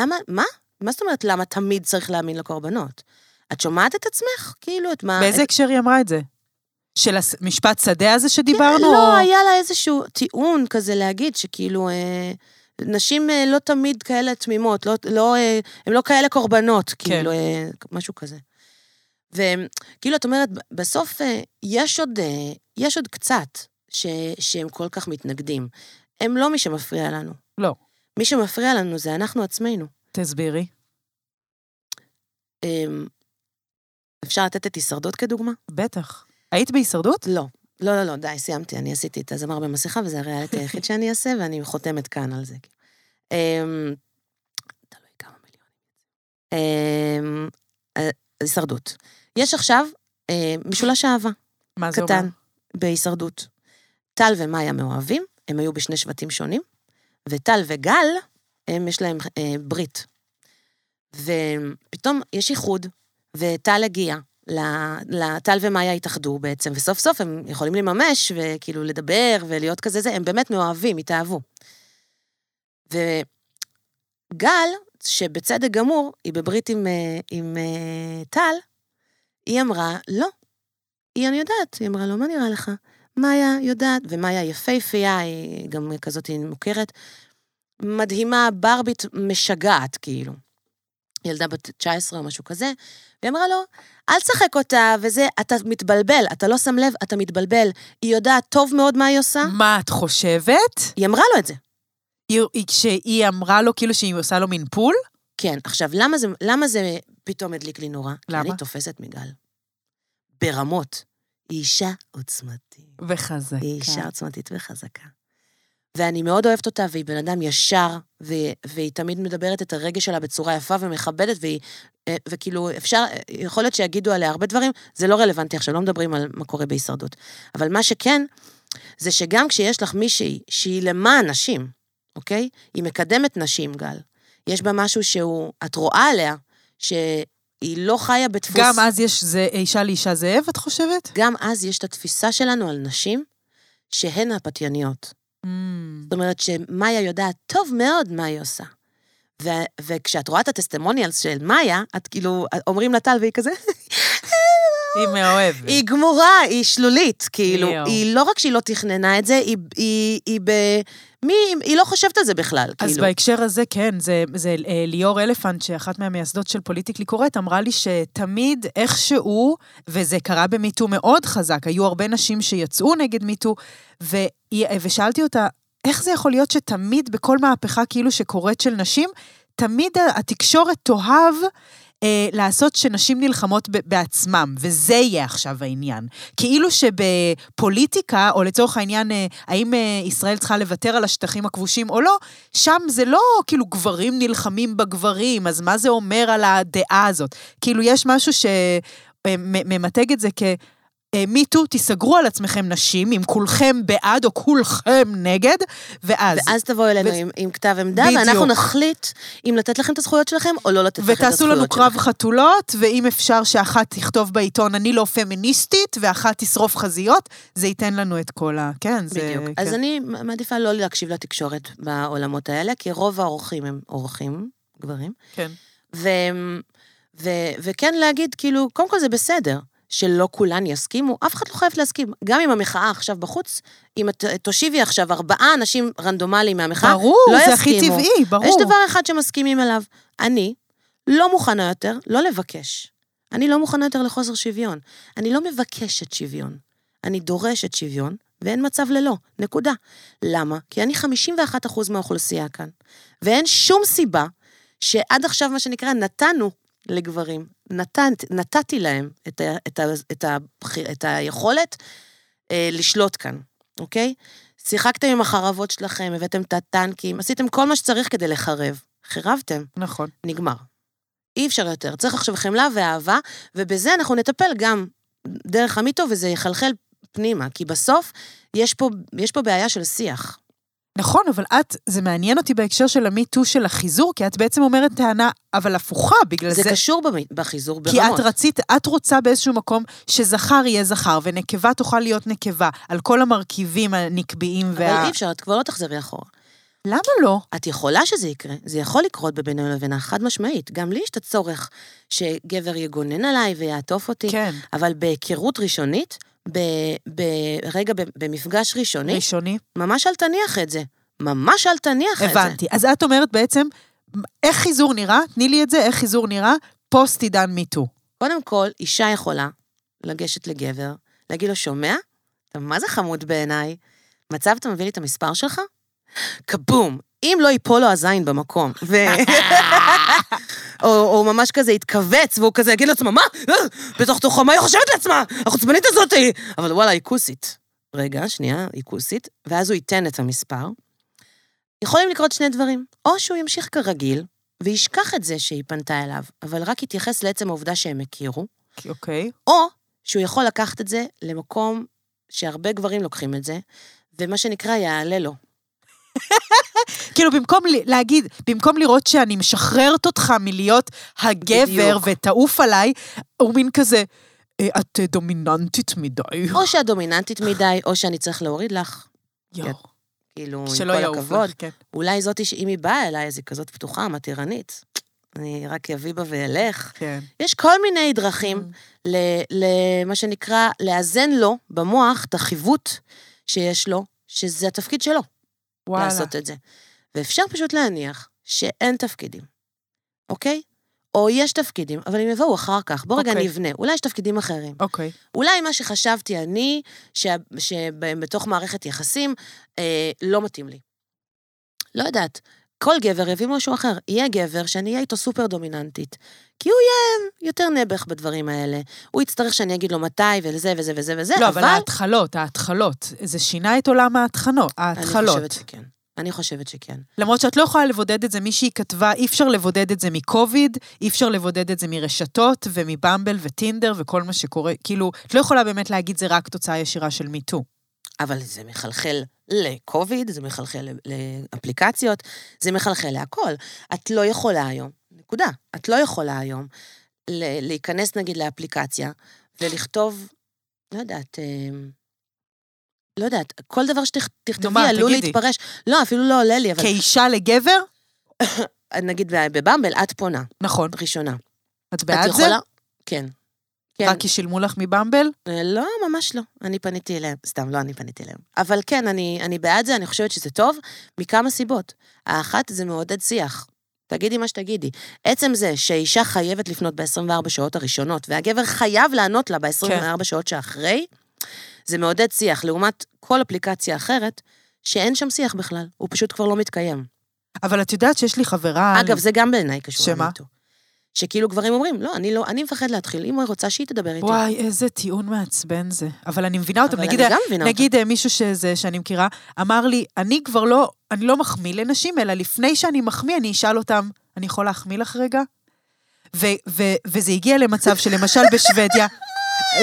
למה, מה? מה זאת אומרת למה תמיד צריך להאמין לקורבנות? את שומעת את עצמך? כאילו, את מה... באיזה את... הקשר היא אמרה את זה? של המשפט שדה הזה שדיברנו? לא, או- היה לה איזשהו טיעון כזה להגיד, שכאילו, אה, נשים אה, לא תמיד כאלה תמימות, לא, לא, אה, הן לא כאלה קורבנות, כן. כאילו, אה, משהו כזה. וכאילו, את אומרת, בסוף אה, יש עוד, אה, יש עוד קצת ש, שהם כל כך מתנגדים. הם לא מי שמפריע לנו. לא. מי שמפריע לנו זה אנחנו עצמנו. תסבירי. אמ, אפשר לתת את הישרדות כדוגמה? בטח. היית בהישרדות? לא. לא, לא, לא, די, סיימתי. אני עשיתי את הזמר במסכה, וזה הריאליטי היחיד שאני אעשה, ואני חותמת כאן על זה. אמ, תלוי כמה מיליונים. אמ, אה, הישרדות. יש עכשיו אה, משולש אהבה, מה זה אומר? קטן, בהישרדות. טל ומאיה מאוהבים, הם היו בשני שבטים שונים, וטל וגל, הם, יש להם אה, ברית. ופתאום יש איחוד, וטל הגיע, ל- ל- טל ומאיה התאחדו בעצם, וסוף סוף הם יכולים לממש, וכאילו לדבר, ולהיות כזה זה, הם באמת מאוהבים, התאהבו. וגל, שבצדק גמור, היא בברית עם, אה, עם אה, טל, היא אמרה, לא. היא, אני יודעת, היא אמרה לו, מה נראה לך? מאיה יודעת, ומאיה יפייפייה, היא גם כזאת מוכרת, מדהימה, ברבית משגעת, כאילו. ילדה בת 19 או משהו כזה, והיא אמרה לו, אל תשחק אותה, וזה, אתה מתבלבל, אתה לא שם לב, אתה מתבלבל. היא יודעת טוב מאוד מה היא עושה, מה את חושבת? היא אמרה לו את זה. היא- כשהיא אמרה לו כאילו שהיא עושה לו מין פול? כן, עכשיו, למה זה, למה זה פתאום הדליק לי נורא? למה? אני תופסת מגל. ברמות. היא אישה עוצמתית. וחזקה. היא אישה עוצמתית וחזקה. ואני מאוד אוהבת אותה, והיא בן אדם ישר, והיא תמיד מדברת את הרגש שלה בצורה יפה ומכבדת, והיא, אה, וכאילו, אפשר, יכול להיות שיגידו עליה הרבה דברים, זה לא רלוונטי עכשיו, לא מדברים על מה קורה בהישרדות. אבל מה שכן, זה שגם כשיש לך מישהי שהיא למען נשים, אוקיי? היא מקדמת נשים, גל. יש בה משהו שהוא, את רואה עליה, שהיא לא חיה בדפוס... גם אז יש זה אישה לאישה זאב, את חושבת? גם אז יש את התפיסה שלנו על נשים שהן הפתייניות. Mm. זאת אומרת שמאיה יודעת טוב מאוד מה היא עושה. ו- וכשאת רואה את הטסטימוניאלס של מאיה, את כאילו, אומרים לה טל והיא כזה, היא מאוהבת. היא גמורה, היא שלולית, כאילו. היא לא רק שהיא לא תכננה את זה, היא, היא, היא ב... מי, היא לא חושבת על זה בכלל, אז כאילו. בהקשר הזה, כן, זה, זה אה, ליאור אלפנט, שאחת מהמייסדות של פוליטיקלי קורט, אמרה לי שתמיד איכשהו, וזה קרה במיטו מאוד חזק, היו הרבה נשים שיצאו נגד מיטו, והיא- ושאלתי אותה, איך זה יכול להיות שתמיד בכל מהפכה כאילו שקורית של נשים, תמיד התקשורת תאהב אה, לעשות שנשים נלחמות בעצמם, וזה יהיה עכשיו העניין. כאילו שבפוליטיקה, או לצורך העניין, אה, האם אה, ישראל צריכה לוותר על השטחים הכבושים או לא, שם זה לא כאילו גברים נלחמים בגברים, אז מה זה אומר על הדעה הזאת? כאילו, יש משהו שממתג את זה כ... מיטו, תיסגרו על עצמכם נשים, אם כולכם בעד או כולכם נגד, ואז... ואז תבואו אלינו ו- עם, עם כתב עמדה, בדיוק. ואנחנו נחליט אם לתת לכם את הזכויות שלכם או לא לתת לכם את הזכויות ותעשו שלכם. לנו קרב חתולות, ואם אפשר שאחת תכתוב בעיתון, אני לא פמיניסטית, ואחת תשרוף חזיות, זה ייתן לנו את כל ה... כן, זה... בדיוק. כן. אז אני מעדיפה לא להקשיב לתקשורת בעולמות האלה, כי רוב האורחים הם אורחים, גברים. כן. ו, ו, וכן להגיד, כאילו, קודם כל זה בסדר. שלא כולן יסכימו, אף אחד לא חייב להסכים. גם עם המחאה עכשיו בחוץ, אם את תושיבי עכשיו ארבעה אנשים רנדומליים מהמחאה, ברור, לא זה הכי יסכימו. טבעי, ברור. יש דבר אחד שמסכימים עליו. אני לא מוכנה יותר לא לבקש. אני לא מוכנה יותר לחוסר שוויון. אני לא מבקשת שוויון. אני דורשת שוויון, ואין מצב ללא, נקודה. למה? כי אני 51% מהאוכלוסייה כאן. ואין שום סיבה שעד עכשיו, מה שנקרא, נתנו לגברים, נתנת, נתתי להם את, ה, את, ה, את, ה, את היכולת אה, לשלוט כאן, אוקיי? שיחקתם עם החרבות שלכם, הבאתם את הטנקים, עשיתם כל מה שצריך כדי לחרב. חירבתם, נכון. נגמר. אי אפשר יותר. צריך עכשיו חמלה ואהבה, ובזה אנחנו נטפל גם דרך המיטו, וזה יחלחל פנימה, כי בסוף יש פה, יש פה בעיה של שיח. נכון, אבל את, זה מעניין אותי בהקשר של המיטו של החיזור, כי את בעצם אומרת טענה, אבל הפוכה, בגלל זה זה... קשור בחיזור כי ברמות. את רצית, את רוצה באיזשהו מקום שזכר יהיה זכר, ונקבה תוכל להיות נקבה, על כל המרכיבים הנקביים אבל וה... אי אפשר, את כבר לא תחזרי אחורה. למה לא? את יכולה שזה יקרה, זה יכול לקרות בבינינו לבינה, חד משמעית. גם לי יש את הצורך שגבר יגונן עליי ויעטוף אותי, כן. אבל בהיכרות ראשונית, ברגע, במפגש ראשוני, ראשוני? ממש אל תניח את זה. ממש אל תניח את זה. הבנתי. אז את אומרת בעצם, איך חיזור נראה? תני לי את זה, איך חיזור נראה פוסט עידן מיטו. קודם כל, אישה יכולה לגשת לגבר, להגיד לו, שומע? אתה מה זה חמוד בעיניי? מצב אתה מביא לי את המספר שלך? כבום! אם לא ייפול לו הזין במקום, ו... או, או ממש כזה יתכווץ, והוא כזה יגיד לעצמו, מה? בתוך תוכו, מה היא חושבת לעצמה? החוצפנית הזאתי! אבל וואלה, היא כוסית. רגע, שנייה, היא כוסית, ואז הוא ייתן את המספר. יכולים לקרות שני דברים. או שהוא ימשיך כרגיל, וישכח את זה שהיא פנתה אליו, אבל רק יתייחס לעצם העובדה שהם הכירו, אוקיי. או שהוא יכול לקחת את זה למקום שהרבה גברים לוקחים את זה, ומה שנקרא, יעלה לו. כאילו, במקום להגיד, במקום לראות שאני משחררת אותך מלהיות הגבר בדיוק. ותעוף עליי, הוא מין כזה, "אה, את אה, דומיננטית מדי. או שאת דומיננטית מדי, או שאני צריך להוריד לך. יואו, כאילו, עם כל הכבוד. לך, כן. אולי זאתי שאם היא באה אליי, אז היא כזאת פתוחה, מתירנית. אני רק אביא בה ואלך. כן. יש כל מיני דרכים למה שנקרא, לאזן לו במוח את החיווט שיש לו, שזה התפקיד שלו, וואלה. לעשות את זה. ואפשר פשוט להניח שאין תפקידים, אוקיי? או יש תפקידים, אבל הם יבואו אחר כך. בוא רגע אוקיי. נבנה, אולי יש תפקידים אחרים. אוקיי. אולי מה שחשבתי אני, שה- שבתוך מערכת יחסים, אה, לא מתאים לי. לא יודעת. כל גבר יביא משהו אחר. יהיה גבר שאני אהיה איתו סופר דומיננטית. כי הוא יהיה יותר נעבך בדברים האלה. הוא יצטרך שאני אגיד לו מתי ולזה וזה וזה וזה, לא, אבל ההתחלות, ההתחלות. זה שינה את עולם ההתחלות. אני. חושבת שכן. אני חושבת שכן. למרות שאת לא יכולה לבודד את זה, מישהי כתבה, אי אפשר לבודד את זה מקוביד, אי אפר לבודד את זה מרשתות ומבמבל וטינדר וכל מה שקורה. כאילו, את לא יכולה באמת להגיד זה רק תוצאה ישירה של מיטו. אבל זה מחלחל לקוביד, זה מחלחל לאפליקציות, זה מחלחל להכל. את לא יכולה היום, נקודה, את לא יכולה היום להיכנס נגיד לאפליקציה ולכתוב, לא יודעת, אה, לא יודעת, כל דבר שתכתבי מה, עלול. להתפרש. לא, אפילו לא עולה לי, אבל כאישה לגבר? נגיד בבמבל, את פונה, נכון. ראשונה. את את בעד זה? יכולה... כן. כן. רק כי שילמו לך מבמבל? אה, לא, ממש לא. אני פניתי אליהם. סתם, לא אני פניתי אליהם. אבל כן, אני, אני בעד זה, אני חושבת שזה טוב, מכמה סיבות. האחת, זה מעודד שיח. תגידי מה שתגידי. עצם זה שאישה חייבת לפנות ב-24 שעות הראשונות, והגבר חייב לענות לה ב-24 כן. שעות שאחרי, זה מעודד שיח, לעומת כל אפליקציה אחרת, שאין שם שיח בכלל, הוא פשוט כבר לא מתקיים. אבל את יודעת שיש לי חברה... אגב, זה גם בעיניי קשור שמה? שכאילו גברים אומרים, לא, אני לא, אני מפחד להתחיל, אם היא רוצה שהיא תדבר איתי. וואי, איזה טיעון מעצבן זה. אבל אני מבינה אותם. נגיד, אני גם מבינה אותם. נגיד אה, מישהו שזה, שאני מכירה, אמר לי, אני כבר לא, אני לא מחמיא לנשים, אלא לפני שאני מחמיא, אני אשאל אותם, אני יכול להחמיא לך רגע? ו- ו- וזה הגיע למצב שלמשל בשוודיה,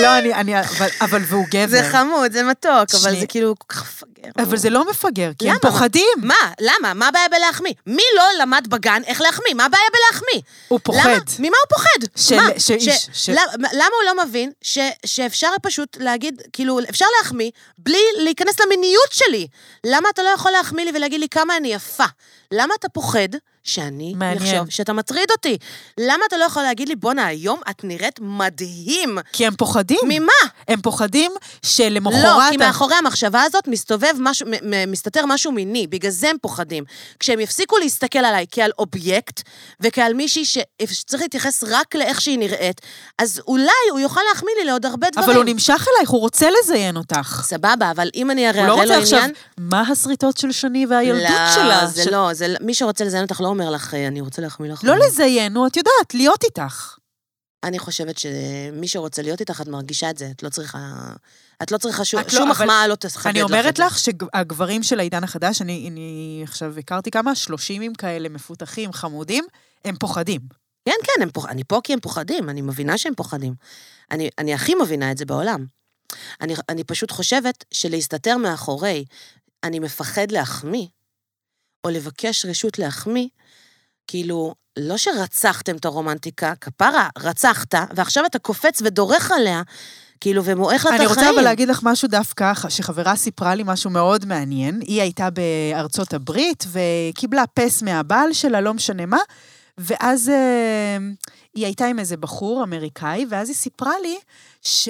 לא, אני, אני, אבל, אבל והוא גבר. זה חמוד, זה מתוק, אבל שני- זה כאילו כל כך מפגר. אבל זה לא מפגר, כי הם למה? פוחדים. מה? למה? מה הבעיה בלהחמיא? מי לא למד בגן איך להחמיא? מה הבעיה בלהחמיא? הוא פוחד. למה? ממה הוא פוחד? של- מה? שאיש- ש- ש- למה למה הוא לא מבין ש- שאפשר פשוט להגיד, כאילו, אפשר להחמיא בלי להיכנס למיניות שלי? למה אתה לא יכול להחמיא לי ולהגיד לי כמה אני יפה? למה אתה פוחד שאני מעניין. אחשוב שאתה מטריד אותי? למה אתה לא יכול להגיד לי, בואנה, היום את נראית מדהים? כי הם פוחדים. ממה? הם פוחדים שלמחרת... לא, כי מאחורי המחשבה הזאת מסתובב משהו, מסתתר משהו מיני, בגלל זה הם פוחדים. כשהם יפסיקו להסתכל עליי כעל אובייקט, וכעל מישהי שצריך להתייחס רק לאיך שהיא נראית, אז אולי הוא יוכל להחמיא לי לעוד הרבה דברים. אבל הוא נמשך אלייך, הוא רוצה לזיין אותך. סבבה, אבל אם אני הוא לא אראה לו רוצה עכשיו, עניין... מה השריטות של שני והילדות לא, שלה? זה ש- לא, זה, מי שרוצה לזיין אותך לא אומר לך, "אה, אני רוצה להחמיא לך. לא לזיין, נו, את יודעת, להיות איתך. אני חושבת שמי שרוצה להיות איתך, את מרגישה את זה, את לא צריכה... את לא צריכה שום, לא, שום אבל מחמאה לא תחדד לך אני אומרת. לך שהגברים של העידן החדש, אני, אני עכשיו הכרתי כמה, שלושימים כאלה מפותחים, חמודים, הם פוחדים. כן, כן, הם פוח... אני פה כי הם פוחדים, אני מבינה שהם פוחדים. אני, אני הכי מבינה את זה בעולם. אני, אני פשוט חושבת שלהסתתר מאחורי, אני מפחד להחמיא, או לבקש רשות להחמיא, כאילו, לא שרצחתם את הרומנטיקה, כפרה, רצחת, ועכשיו אתה קופץ ודורך עליה, כאילו, ומועך לה את אני החיים. רוצה אבל להגיד לך משהו דווקא, שחברה סיפרה לי משהו מאוד מעניין. היא הייתה בארצות הברית וקיבלה פס מהבעל שלה, לא משנה מה, ואז אה, היא הייתה עם איזה בחור אמריקאי, ואז היא סיפרה לי ש...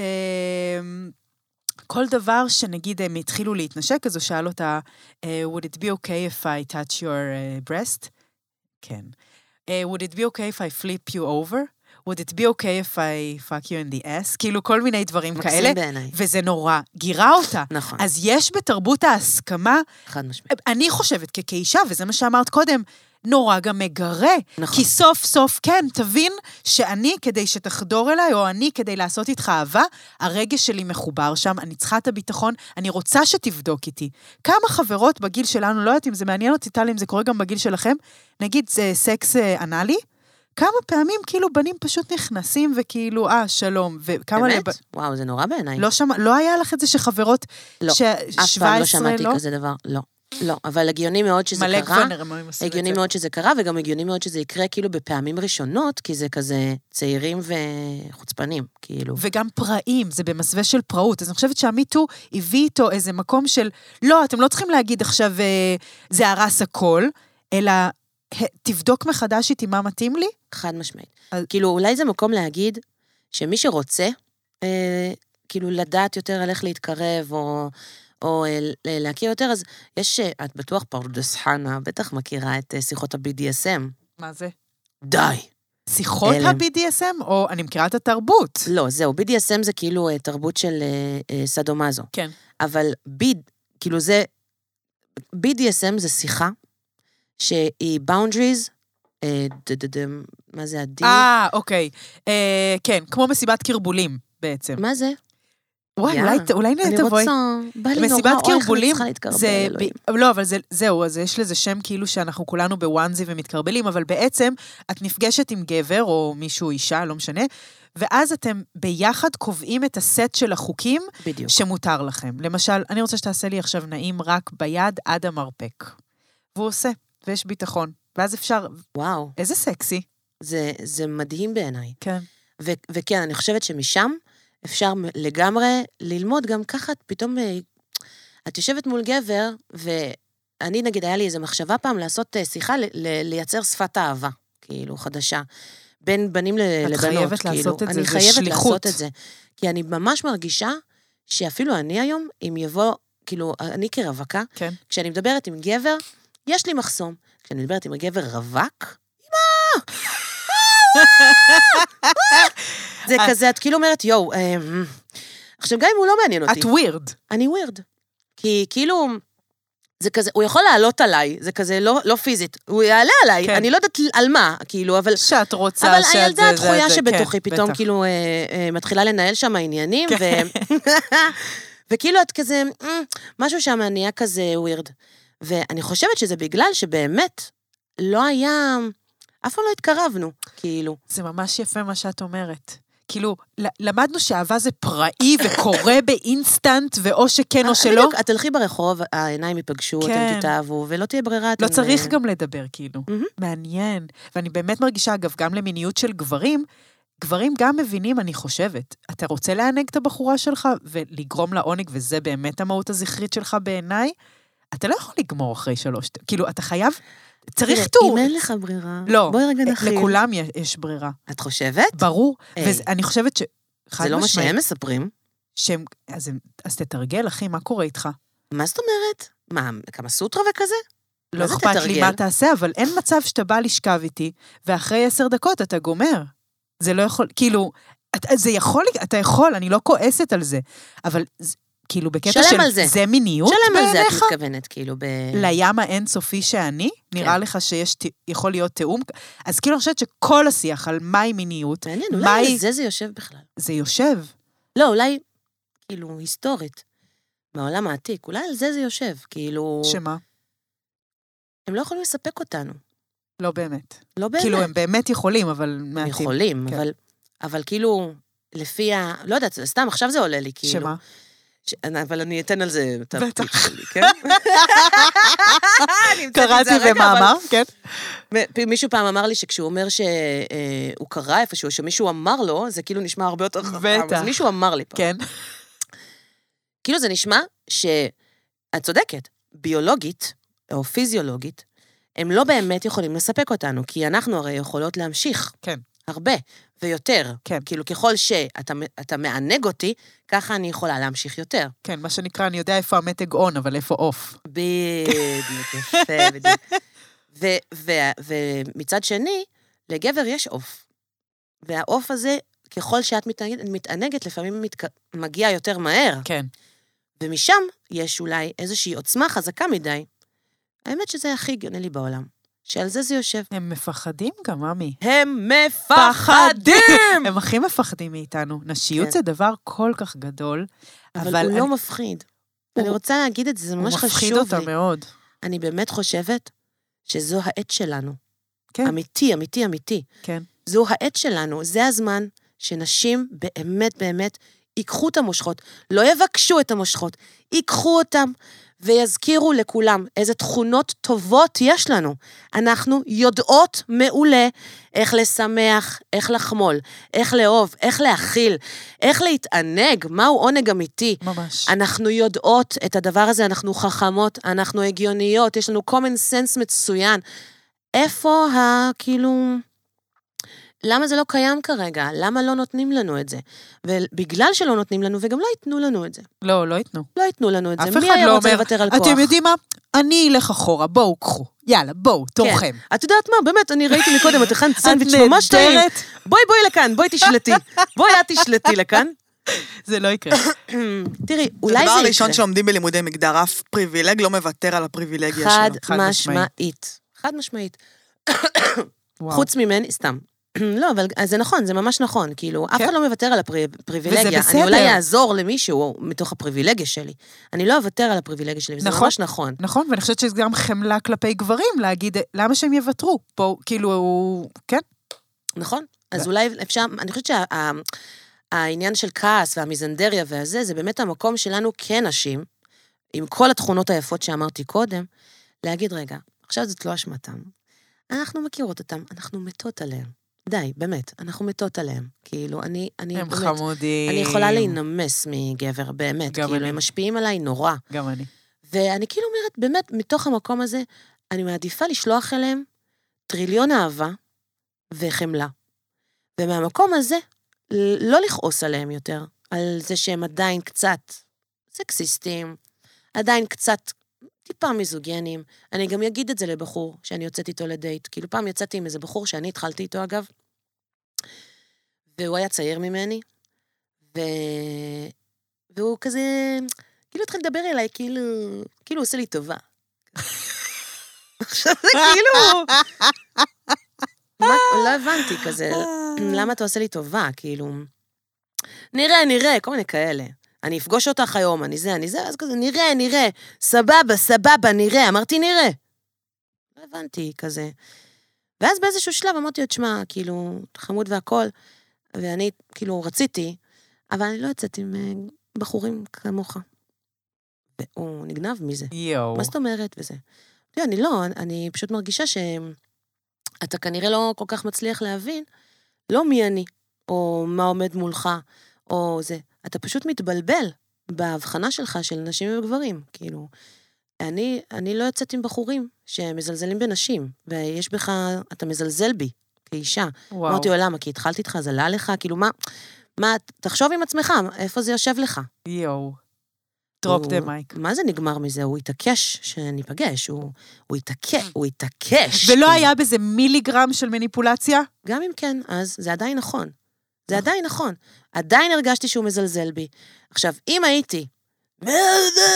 כל דבר שנגיד הם התחילו להתנשק, אז הוא שאל אותה, אה, would it be okay if I touch your uh, breast? כן. Uh, would it be okay if I flip you over? would it be okay if I fuck you in the ass? כאילו כל מיני דברים כאלה. מקסים בעיניי. וזה נורא גירה אותה. נכון, אז יש בתרבות ההסכמה, חד משמעית. אני חושבת כאישה, וזה מה שאמרת קודם, נורא גם מגרה. נכון. כי סוף סוף, כן, תבין שאני, כדי שתחדור אליי, או אני, כדי לעשות איתך אהבה, הרגש שלי מחובר שם, אני צריכה את הביטחון, אני רוצה שתבדוק איתי. כמה חברות בגיל שלנו, לא יודעת אם זה מעניין אותי, טלי, אם זה קורה גם בגיל שלכם, נגיד, זה סקס אה, אנאלי, כמה פעמים כאילו בנים פשוט נכנסים וכאילו, אה, שלום, וכמה... באמת? לב- וואו, זה נורא בעיניי. לא שמע, לא היה לך את זה שחברות... לא, ש... אף 17, פעם לא שמעתי לא? כזה דבר. לא. לא, אבל הגיוני מאוד שזה מלא קרה. גוונרים היו עושים את הגיוני זה. מאוד שזה קרה, וגם הגיוני מאוד שזה יקרה כאילו בפעמים ראשונות, כי זה כזה צעירים וחוצפנים, כאילו. וגם פראים, זה במסווה של פראות. אז אני חושבת שהמיטו הביא איתו איזה מקום של, לא, אתם לא צריכים להגיד עכשיו, אה, זה הרס הכל, אלא "ה- תבדוק מחדש איתי מה מתאים לי. חד משמעית. אז- כאילו, אולי זה מקום להגיד שמי שרוצה, אה, כאילו, לדעת יותר על איך להתקרב, או, או אה, להכיר יותר, אז יש, אה, את בטוח פרדס חנה, בטח מכירה את אה, שיחות ה-BDSM. מה זה? די. שיחות הלם. ה-BDSM, או אני מכירה את התרבות. לא, זהו, BDSM זה כאילו תרבות של אה, סדומזו. כן. אבל ביד, כאילו זה, BDSM זה שיחה שהיא boundaries, אה, מה זה ה-D? אה, אוקיי. אה, כן, כמו מסיבת קרבולים בעצם. מה זה? וואי. אולי, אולי אני תבואי. רוצה, בא לי נורא, מסיבת קרבולים, זה... ב... לא, אבל זה, זהו, אז יש לזה שם כאילו שאנחנו כולנו בוואנזי ומתקרבלים, אבל בעצם את נפגשת עם גבר או מישהו, אישה, לא משנה, ואז אתם ביחד קובעים את הסט של החוקים בדיוק. שמותר לכם. למשל, אני רוצה שתעשה לי עכשיו נעים רק ביד עד המרפק. והוא עושה, ויש ביטחון. ואז אפשר, וואו, איזה סקסי. זה, זה מדהים בעיניי. כן. ו- וכן, אני חושבת שמשם אפשר לגמרי ללמוד גם ככה, פתאום אה, את יושבת מול גבר, ואני נגיד, היה לי איזו מחשבה פעם לעשות אה, שיחה, לייצר שפת אהבה, כאילו, חדשה. בין בנים ל- את לבנות, חייבת כאילו. לעשות את זה, אני זה חייבת שליחות. לעשות את זה. כי אני ממש מרגישה שאפילו אני היום, אם יבוא, כאילו, אני כרווקה, כן. כשאני מדברת עם גבר, יש לי מחסום. כשאני מדברת עם הגבר רווק, זה כזה, את כאילו אומרת, יואו, אה, עכשיו, גם אם הוא לא מעניין אותי, את ווירד. אני ווירד. כי כאילו, זה כזה, הוא יכול לעלות עליי, זה כזה לא, לא פיזית, הוא יעלה עליי, כן. אני לא יודעת על מה, כאילו, אבל... שאת רוצה אבל שאת הילדה זה- הדחויה זה- שבתוכי כן, פתאום בטח. כאילו אה, אה, מתחילה לנהל שם עניינים, ו... וכאילו את כזה, משהו שם נהיה כזה ווירד. ואני חושבת שזה בגלל שבאמת לא היה, אף פעם לא התקרבנו, כאילו. זה ממש יפה מה שאת אומרת. כאילו, למדנו שאהבה זה פראי וקורה באינסטנט, ואו שכן או שלא. אה, בדיוק, את תלכי ברחוב, העיניים ייפגשו, כן. אתם תתאהבו, ולא תהיה ברירה. לא אתם, צריך אה, גם לדבר, כאילו. מהמם. מעניין. ואני באמת מרגישה, אגב, גם למיניות של גברים, גברים גם מבינים, אני חושבת. אתה רוצה לענג את הבחורה שלך ולגרום לה עונג, וזה באמת המהות הזכרית שלך בעיניי, אתה לא יכול לגמור אחרי שלוש... כאילו, אתה חייב... צריך טור. אם אין לך ברירה, לא, בואי רגע נכיל. לכולם יש- ברירה. את חושבת? ברור. היי. ואני חושבת ש... זה לא מה שהם מספרים. שהם... אז, הם- אז תתרגל, אחי, מה קורה איתך? מה זאת אומרת? מה, כמה סוטרה וכזה? לא אכפת לי? מה תעשה, אבל אין מצב שאתה בא לשכב איתי, ואחרי עשר דקות אתה גומר. זה לא יכול, כאילו, את- זה יכול, אתה יכול, אני לא כועסת על זה, אבל כאילו, בקטע של... זה. זה מיניות שלם על זה, את בעיניך? מתכוונת, כאילו, ב... לים האינסופי שאני? נראה כן. לך שיש, יכול להיות תיאום? אז כאילו, אני חושבת שכל השיח על מהי מיניות, מעניין, מה אולי היא- על זה זה יושב בכלל. זה יושב. לא, אולי, כאילו, היסטורית, מהעולם העתיק, אולי על זה זה יושב, כאילו... שמה? הם לא יכולים לספק אותנו, לא באמת. לא באמת. כאילו, הם באמת יכולים, אבל מעטים. יכולים, כן. אבל, אבל כאילו, לפי ה... לא יודעת, סתם, עכשיו זה עולה לי, כאילו. שמה? ש... אבל אני אתן על זה את. הטיפ שלי, כן? קראתי במאמר, כן. מישהו פעם אמר לי שכשהוא אומר שהוא קרא איפשהו, שמישהו אמר לו, זה כאילו נשמע הרבה יותר חכם. בטח. אז מישהו אמר לי פעם. כן. כאילו זה נשמע ש... את צודקת, ביולוגית, או פיזיולוגית, הם לא באמת יכולים לספק אותנו, כי אנחנו הרי יכולות להמשיך. כן. הרבה, ויותר. כן. כאילו, ככל שאתה אתה מענג אותי, ככה אני יכולה להמשיך יותר. כן, מה שנקרא, אני יודע איפה המתג און, אבל איפה עוף. בדיוק, יפה, בדיוק. ומצד שני, לגבר יש עוף. והעוף הזה, ככל שאת מתענגת, מתענגת לפעמים מתק... מגיע יותר מהר. כן. ומשם יש אולי איזושהי עוצמה חזקה מדי. האמת שזה הכי הגיוני לי בעולם. שעל זה זה יושב. הם מפחדים גם, ממי. הם מפחדים! הם הכי מפחדים מאיתנו. נשיות כן. זה דבר כל כך גדול, אבל, אבל הוא אני- לא מפחיד. אני רוצה להגיד את זה, זה הוא ממש מפחיד חשוב לי. מאוד. אני באמת חושבת שזו העת שלנו. כן, אמיתי, אמיתי, אמיתי. כן. זו העת שלנו, זה הזמן שנשים באמת באמת ייקחו את המושכות, לא יבקשו את המושכות, ייקחו אותם ויזכירו לכולם איזה תכונות טובות יש לנו. אנחנו יודעות מעולה איך לשמח, איך לחמול, איך לאהוב, איך להכיל, איך להתענג, מהו עונג אמיתי. ממש. אנחנו יודעות את הדבר הזה, אנחנו חכמות, אנחנו הגיוניות, יש לנו common sense מצוין. איפה ה... כאילו... למה זה לא קיים כרגע? למה לא נותנים לנו את זה? ובגלל שלא נותנים לנו, וגם לא ייתנו לנו את זה. לא, לא ייתנו. לא ייתנו לנו את זה. מי היה לא רוצה אומר, לוותר על כוח? אתם יודעים מה? אני אלך אחורה, בואו, קחו. יאללה, בואו, תורכם. את יודעת מה, באמת, אני ראיתי מקודם, את הכנת סנדוויץ' ממש טעים. בואי, בואי לכאן, בואי תשלטי. בואי, את תשלטי לכאן. זה לא יקרה. תראי, אולי זה הדבר יקרה. הראשון שלומדים בלימודי מגדר, אף פריבילג לא מוותר על הפריבילגיה שלו. חד משמעית. חד משמעית. חוץ ממני, סתם. לא, אבל זה נכון, זה ממש נכון. כאילו, אף כן. אחד לא מוותר על הפריבילגיה. וזה אני אולי בסדר. אעזור למישהו מתוך הפריבילגיה שלי. אני לא אוותר על הפריבילגיה שלי, וזה נכון. ממש נכון. נכון, ואני חושבת שזה גם חמלה כלפי גברים, להגיד, למה שהם יוותרו? פה, כאילו, כן, נכון? אז אולי אפשר, אני חושבת שהעניין של כעס והמיזנדריה והזה, זה באמת המקום שלנו כנשים, עם כל התכונות היפות שאמרתי קודם, להגיד, רגע, עכשיו זאת לא אשמתם. אנחנו מכירות אותם, אנחנו מתות עליהם. די, באמת, אנחנו מתות עליהם. כאילו, אני, אני הם באמת, חמודים. אני יכולה להינמס מגבר, באמת. גם כאילו, אני. הם משפיעים עליי נורא. גם אני. ואני כאילו אומרת, באמת, מתוך המקום הזה, אני מעדיפה לשלוח אליהם טריליון אהבה וחמלה. ומהמקום הזה, לא לכעוס עליהם יותר, על זה שהם עדיין קצת סקסיסטים, עדיין קצת טיפה מיזוגנים. אני גם אגיד את זה לבחור שאני יוצאת איתו לדייט. כאילו, פעם יצאתי עם איזה בחור שאני התחלתי איתו, אגב, והוא היה צעיר ממני, ו... והוא כזה, כאילו התחיל לדבר אליי, כאילו, כאילו הוא עושה לי טובה. עכשיו זה כאילו... מה, לא הבנתי כזה, למה אתה עושה לי טובה, כאילו... נראה, נראה, כל מיני כאלה. אני אפגוש אותך היום, אני זה, אני זה, אז כזה, נראה, נראה, סבבה, סבבה, נראה. אמרתי, נראה. לא הבנתי, כזה. ואז באיזשהו שלב אמרתי לו, תשמע, כאילו, חמוד והכול, ואני, כאילו, רציתי, אבל אני לא יוצאת עם אה, בחורים כמוך. והוא נגנב מזה. יואו. מה זאת אומרת? וזה. תראה, אני לא, אני פשוט מרגישה שאתה כנראה לא כל כך מצליח להבין, לא מי אני, או מה עומד מולך, או זה. אתה פשוט מתבלבל בהבחנה שלך של נשים וגברים. כאילו, אני, אני לא יוצאת עם בחורים שמזלזלים בנשים, ויש בך, אתה מזלזל בי כאישה. וואו. אמרתי לו, למה? כי התחלתי איתך, זה עלה לך? כאילו, מה, מה, תחשוב עם עצמך, איפה זה יושב לך? יואו. drop the mic. מה זה נגמר מזה? הוא התעקש שניפגש, הוא, הוא התעקש, הוא התעקש. ולא. היה בזה מיליגרם של מניפולציה? גם אם כן, אז זה עדיין נכון. זה עדיין נכון. עדיין הרגשתי שהוא מזלזל בי. עכשיו, אם הייתי...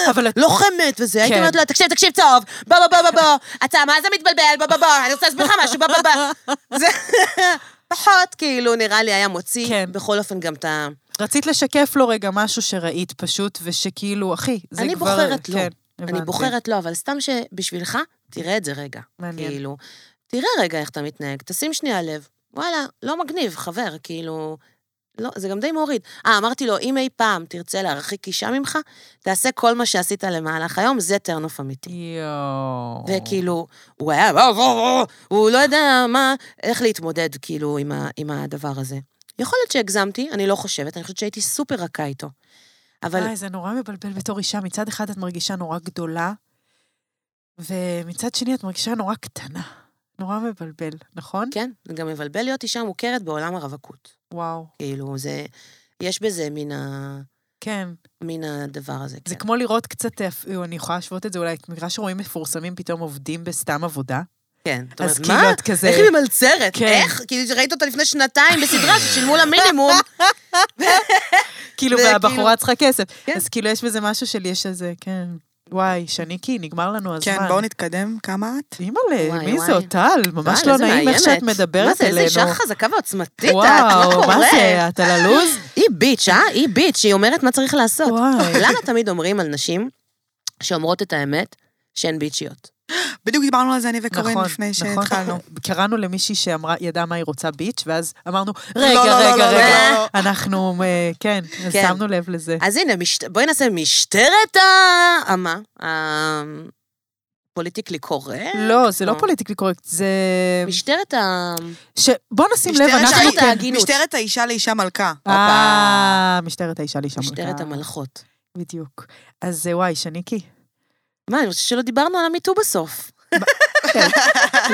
אבל את- לוחמת וזה, הייתי כן. אומרת לו, תקשיב, תקשיב טוב, בוא, בוא, בוא, בוא, בוא, אתה מה זה מתבלבל, בוא, בוא, בוא, אני רוצה להסביר לך משהו, בוא, בוא, בוא. זה פחות, כאילו, נראה לי היה מוציא, כן. בכל אופן גם את ה... רצית לשקף לו רגע משהו שראית פשוט, ושכאילו, אחי, זה אני כבר... בוחרת לא. כן, אני. בוחרת לא, אבל סתם שבשבילך, תראה את זה רגע. מעניין. כאילו, תראה רגע איך אתה מתנהג, תשים שנייה לב. וואלה, לא מגניב, חבר, כאילו... לא, זה גם די מוריד. אה, אמרתי לו, אם אי פעם תרצה להרחיק אישה ממך, תעשה כל מה שעשית למהלך היום, זה טרנוף אמיתי. יואו. וכאילו, הוא היה, הוא לא יודע מה, איך להתמודד, כאילו, עם, ה, עם הדבר הזה. יכול להיות שהגזמתי, אני לא חושבת, אני חושבת שהייתי סופר רכה איתו. אבל וואי, זה נורא מבלבל בתור אישה. מצד אחד את מרגישה נורא גדולה, ומצד שני את מרגישה נורא קטנה. נורא מבלבל, נכון? כן, זה גם מבלבל להיות אישה מוכרת בעולם הרווקות. וואו. כאילו, זה... יש בזה מן, ה, כן. מן הדבר הזה. זה כן. כמו לראות קצת, אפילו, אני יכולה להשוות את זה אולי, בגלל שרואים מפורסמים פתאום עובדים בסתם עבודה. כן. את אז אומרת, כאילו מה? את כזה... איך היא ממלצרת? כן. איך? כאילו, ראית אותה לפני שנתיים בסדרה ששילמו לה מינימום. כאילו, והבחורה צריכה כסף. כן. אז כאילו, יש בזה משהו של יש איזה, כן. וואי, שניקי, נגמר לנו הזמן. כן, בואו נתקדם. כמה את? אימא'לה, מי וואי. זה אותל? ממש וואי, לא נעים איך שאת. מדברת מה זה, אלינו. איזה אישה חזקה ועוצמתית את, מה וואו? מה זה, את על הלוז? היא ביץ', אה? היא ביץ', היא אומרת מה צריך לעשות. וואי. למה תמיד אומרים על נשים שאומרות את האמת שהן ביצ'יות? בדיוק דיברנו על זה אני וקורין נכון, לפני נכון. שהתחלנו. קראנו למישהי שאמרה, ידעה מה היא רוצה bitch, ואז אמרנו, לא, רגע, לא, לא, רגע, לא, רגע, לא. אנחנו, אה, כן, כן. שמנו לב לזה. אז הנה, מש... בואי נעשה משטרת ה... המה? ה politically correct? לא, זה לא politically correct, זה... משטרת ה... ש- בוא נשים לב, אנחנו... משטרת כן. ההגינות. משטרת האישה לאישה מלכה. אה, משטרת האישה לאישה מלכה. משטרת המלכות. בדיוק. אז אה, וואי, שניקי. מה, אני חושבת שלא דיברנו על המיטו בסוף.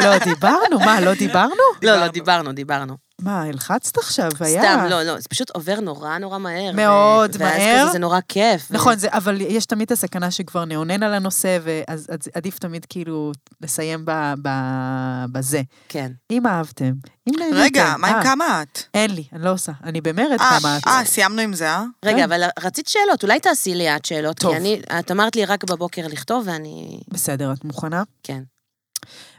לא דיברנו, מה, לא דיברנו? לא, לא, דיברנו, דיברנו. מה, הלחצת עכשיו? היה... סתם, לא, לא, זה פשוט עובר נורא נורא מהר. ו- מאוד ואז מהר. כזה זה נורא כיף. ו- נכון, זה, אבל יש תמיד את הסכנה שכבר נאונן על הנושא, ואז אז עדיף תמיד כאילו לסיים ב, ב, בזה. כן. אם אהבתם, אם נהניתם. רגע, מה עם אה, כמה את? אין לי, אני לא עושה. אני במרד אה, כמה את. אה, סיימנו עם זה, אה? רגע, כן. אבל רצית שאלות, אולי תעשי לי את שאלות. טוב. כי אני, את אמרת לי רק בבוקר לכתוב, ואני... בסדר, את מוכנה? כן.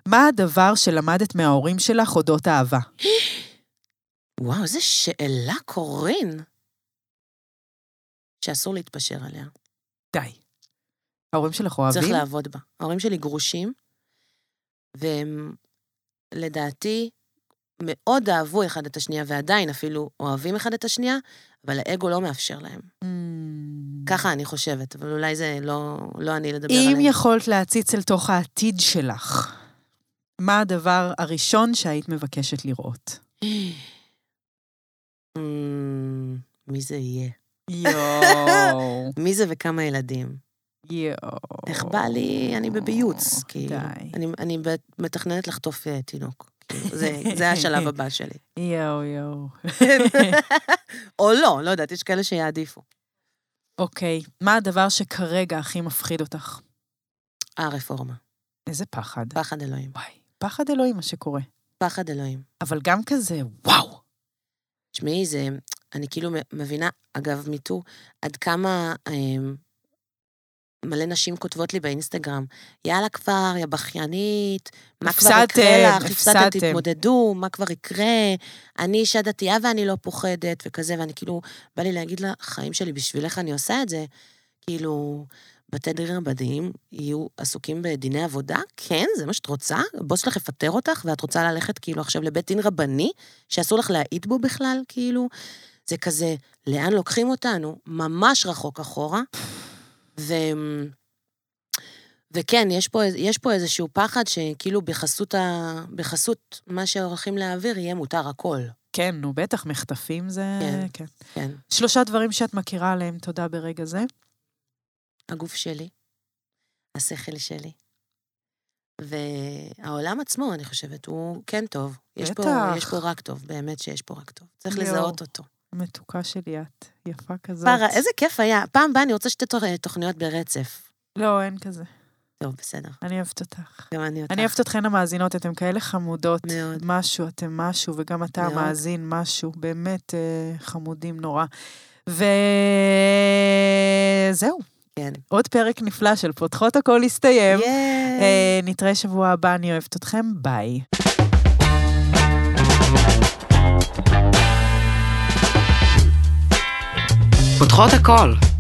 מה הדבר שלמדת מההורים שלך אודות אהבה? וואו, איזה שאלה, קורין. שאסור להתפשר עליה. די. ההורים שלך אוהבים? צריך לעבוד בה. ההורים שלי גרושים, והם, לדעתי, מאוד אהבו אחד את השנייה, ועדיין אפילו אוהבים אחד את השנייה, אבל האגו לא מאפשר להם. Mm. ככה אני חושבת, אבל אולי זה לא, לא אני לדבר אם עליהם. יכולת להציץ אל תוך העתיד שלך, מה הדבר הראשון שהיית מבקשת לראות? אמ, מי זה יהיה? יואו. מי זה וכמה ילדים? יואו. איך בא לי, אני בביוץ, כאילו. די. אני, מתכננת לחטוף אה, תינוק. כאילו, זה השלב הבא שלי. יואו, יואו. או לא, לא יודעת, יש כאלה שיעדיפו. אוקיי, מה הדבר שכרגע הכי מפחיד אותך? הרפורמה. איזה פחד. פחד אלוהים. וואי, פחד אלוהים מה שקורה. פחד אלוהים. אבל גם כזה, וואו. תשמעי, זה... אני כאילו מבינה, אגב, מיטו, עד כמה אה, מלא נשים כותבות לי באינסטגרם, יאללה כבר, יא בכיינית, מה כבר יקרה לך, הפסדתם." תתמודדו, מה כבר יקרה, אני אישה דתייה ואני לא פוחדת, וכזה, ואני כאילו, בא לי להגיד לה, חיים שלי, בשבילך אני עושה את זה. כאילו, בתי דין רבניים יהיו עסוקים בדיני עבודה? כן, זה מה שאת רוצה? הבוס שלך יפטר אותך, ואת רוצה ללכת כאילו עכשיו לבית דין רבני, שאסור לך להעיד בו בכלל, כאילו? זה כזה, לאן לוקחים אותנו? ממש רחוק אחורה. ו... וכן, יש פה, יש פה איזשהו פחד שכאילו בחסות, ה... בחסות מה שהולכים להעביר יהיה מותר הכל. כן, נו, בטח, מחטפים זה... כן. כן. כן. שלושה דברים שאת מכירה עליהם, תודה ברגע זה. הגוף שלי, השכל שלי, והעולם עצמו, אני חושבת, הוא כן טוב. יש פה. יש פה רק טוב, באמת שיש פה רק טוב. צריך יואו. לזהות אותו. המתוקה שלי את, יפה כזאת. פרה, איזה כיף היה. פעם הבאה אני רוצה שתי תוכ- תוכניות ברצף. לא, אין כזה. טוב, בסדר. אני אוהבת אותך. גם אני אותך. אני אוהבת אתכן המאזינות, אתם כאלה חמודות. מאוד. משהו, אתם משהו, וגם אתה מאוד. המאזין משהו. באמת אה, חמודים נורא. וזהו, כן. עוד פרק נפלא של פותחות הכל הסתיים. ייי. אה, נתראה שבוע הבא, אני אוהבת אתכם, ביי. פותחות הכל.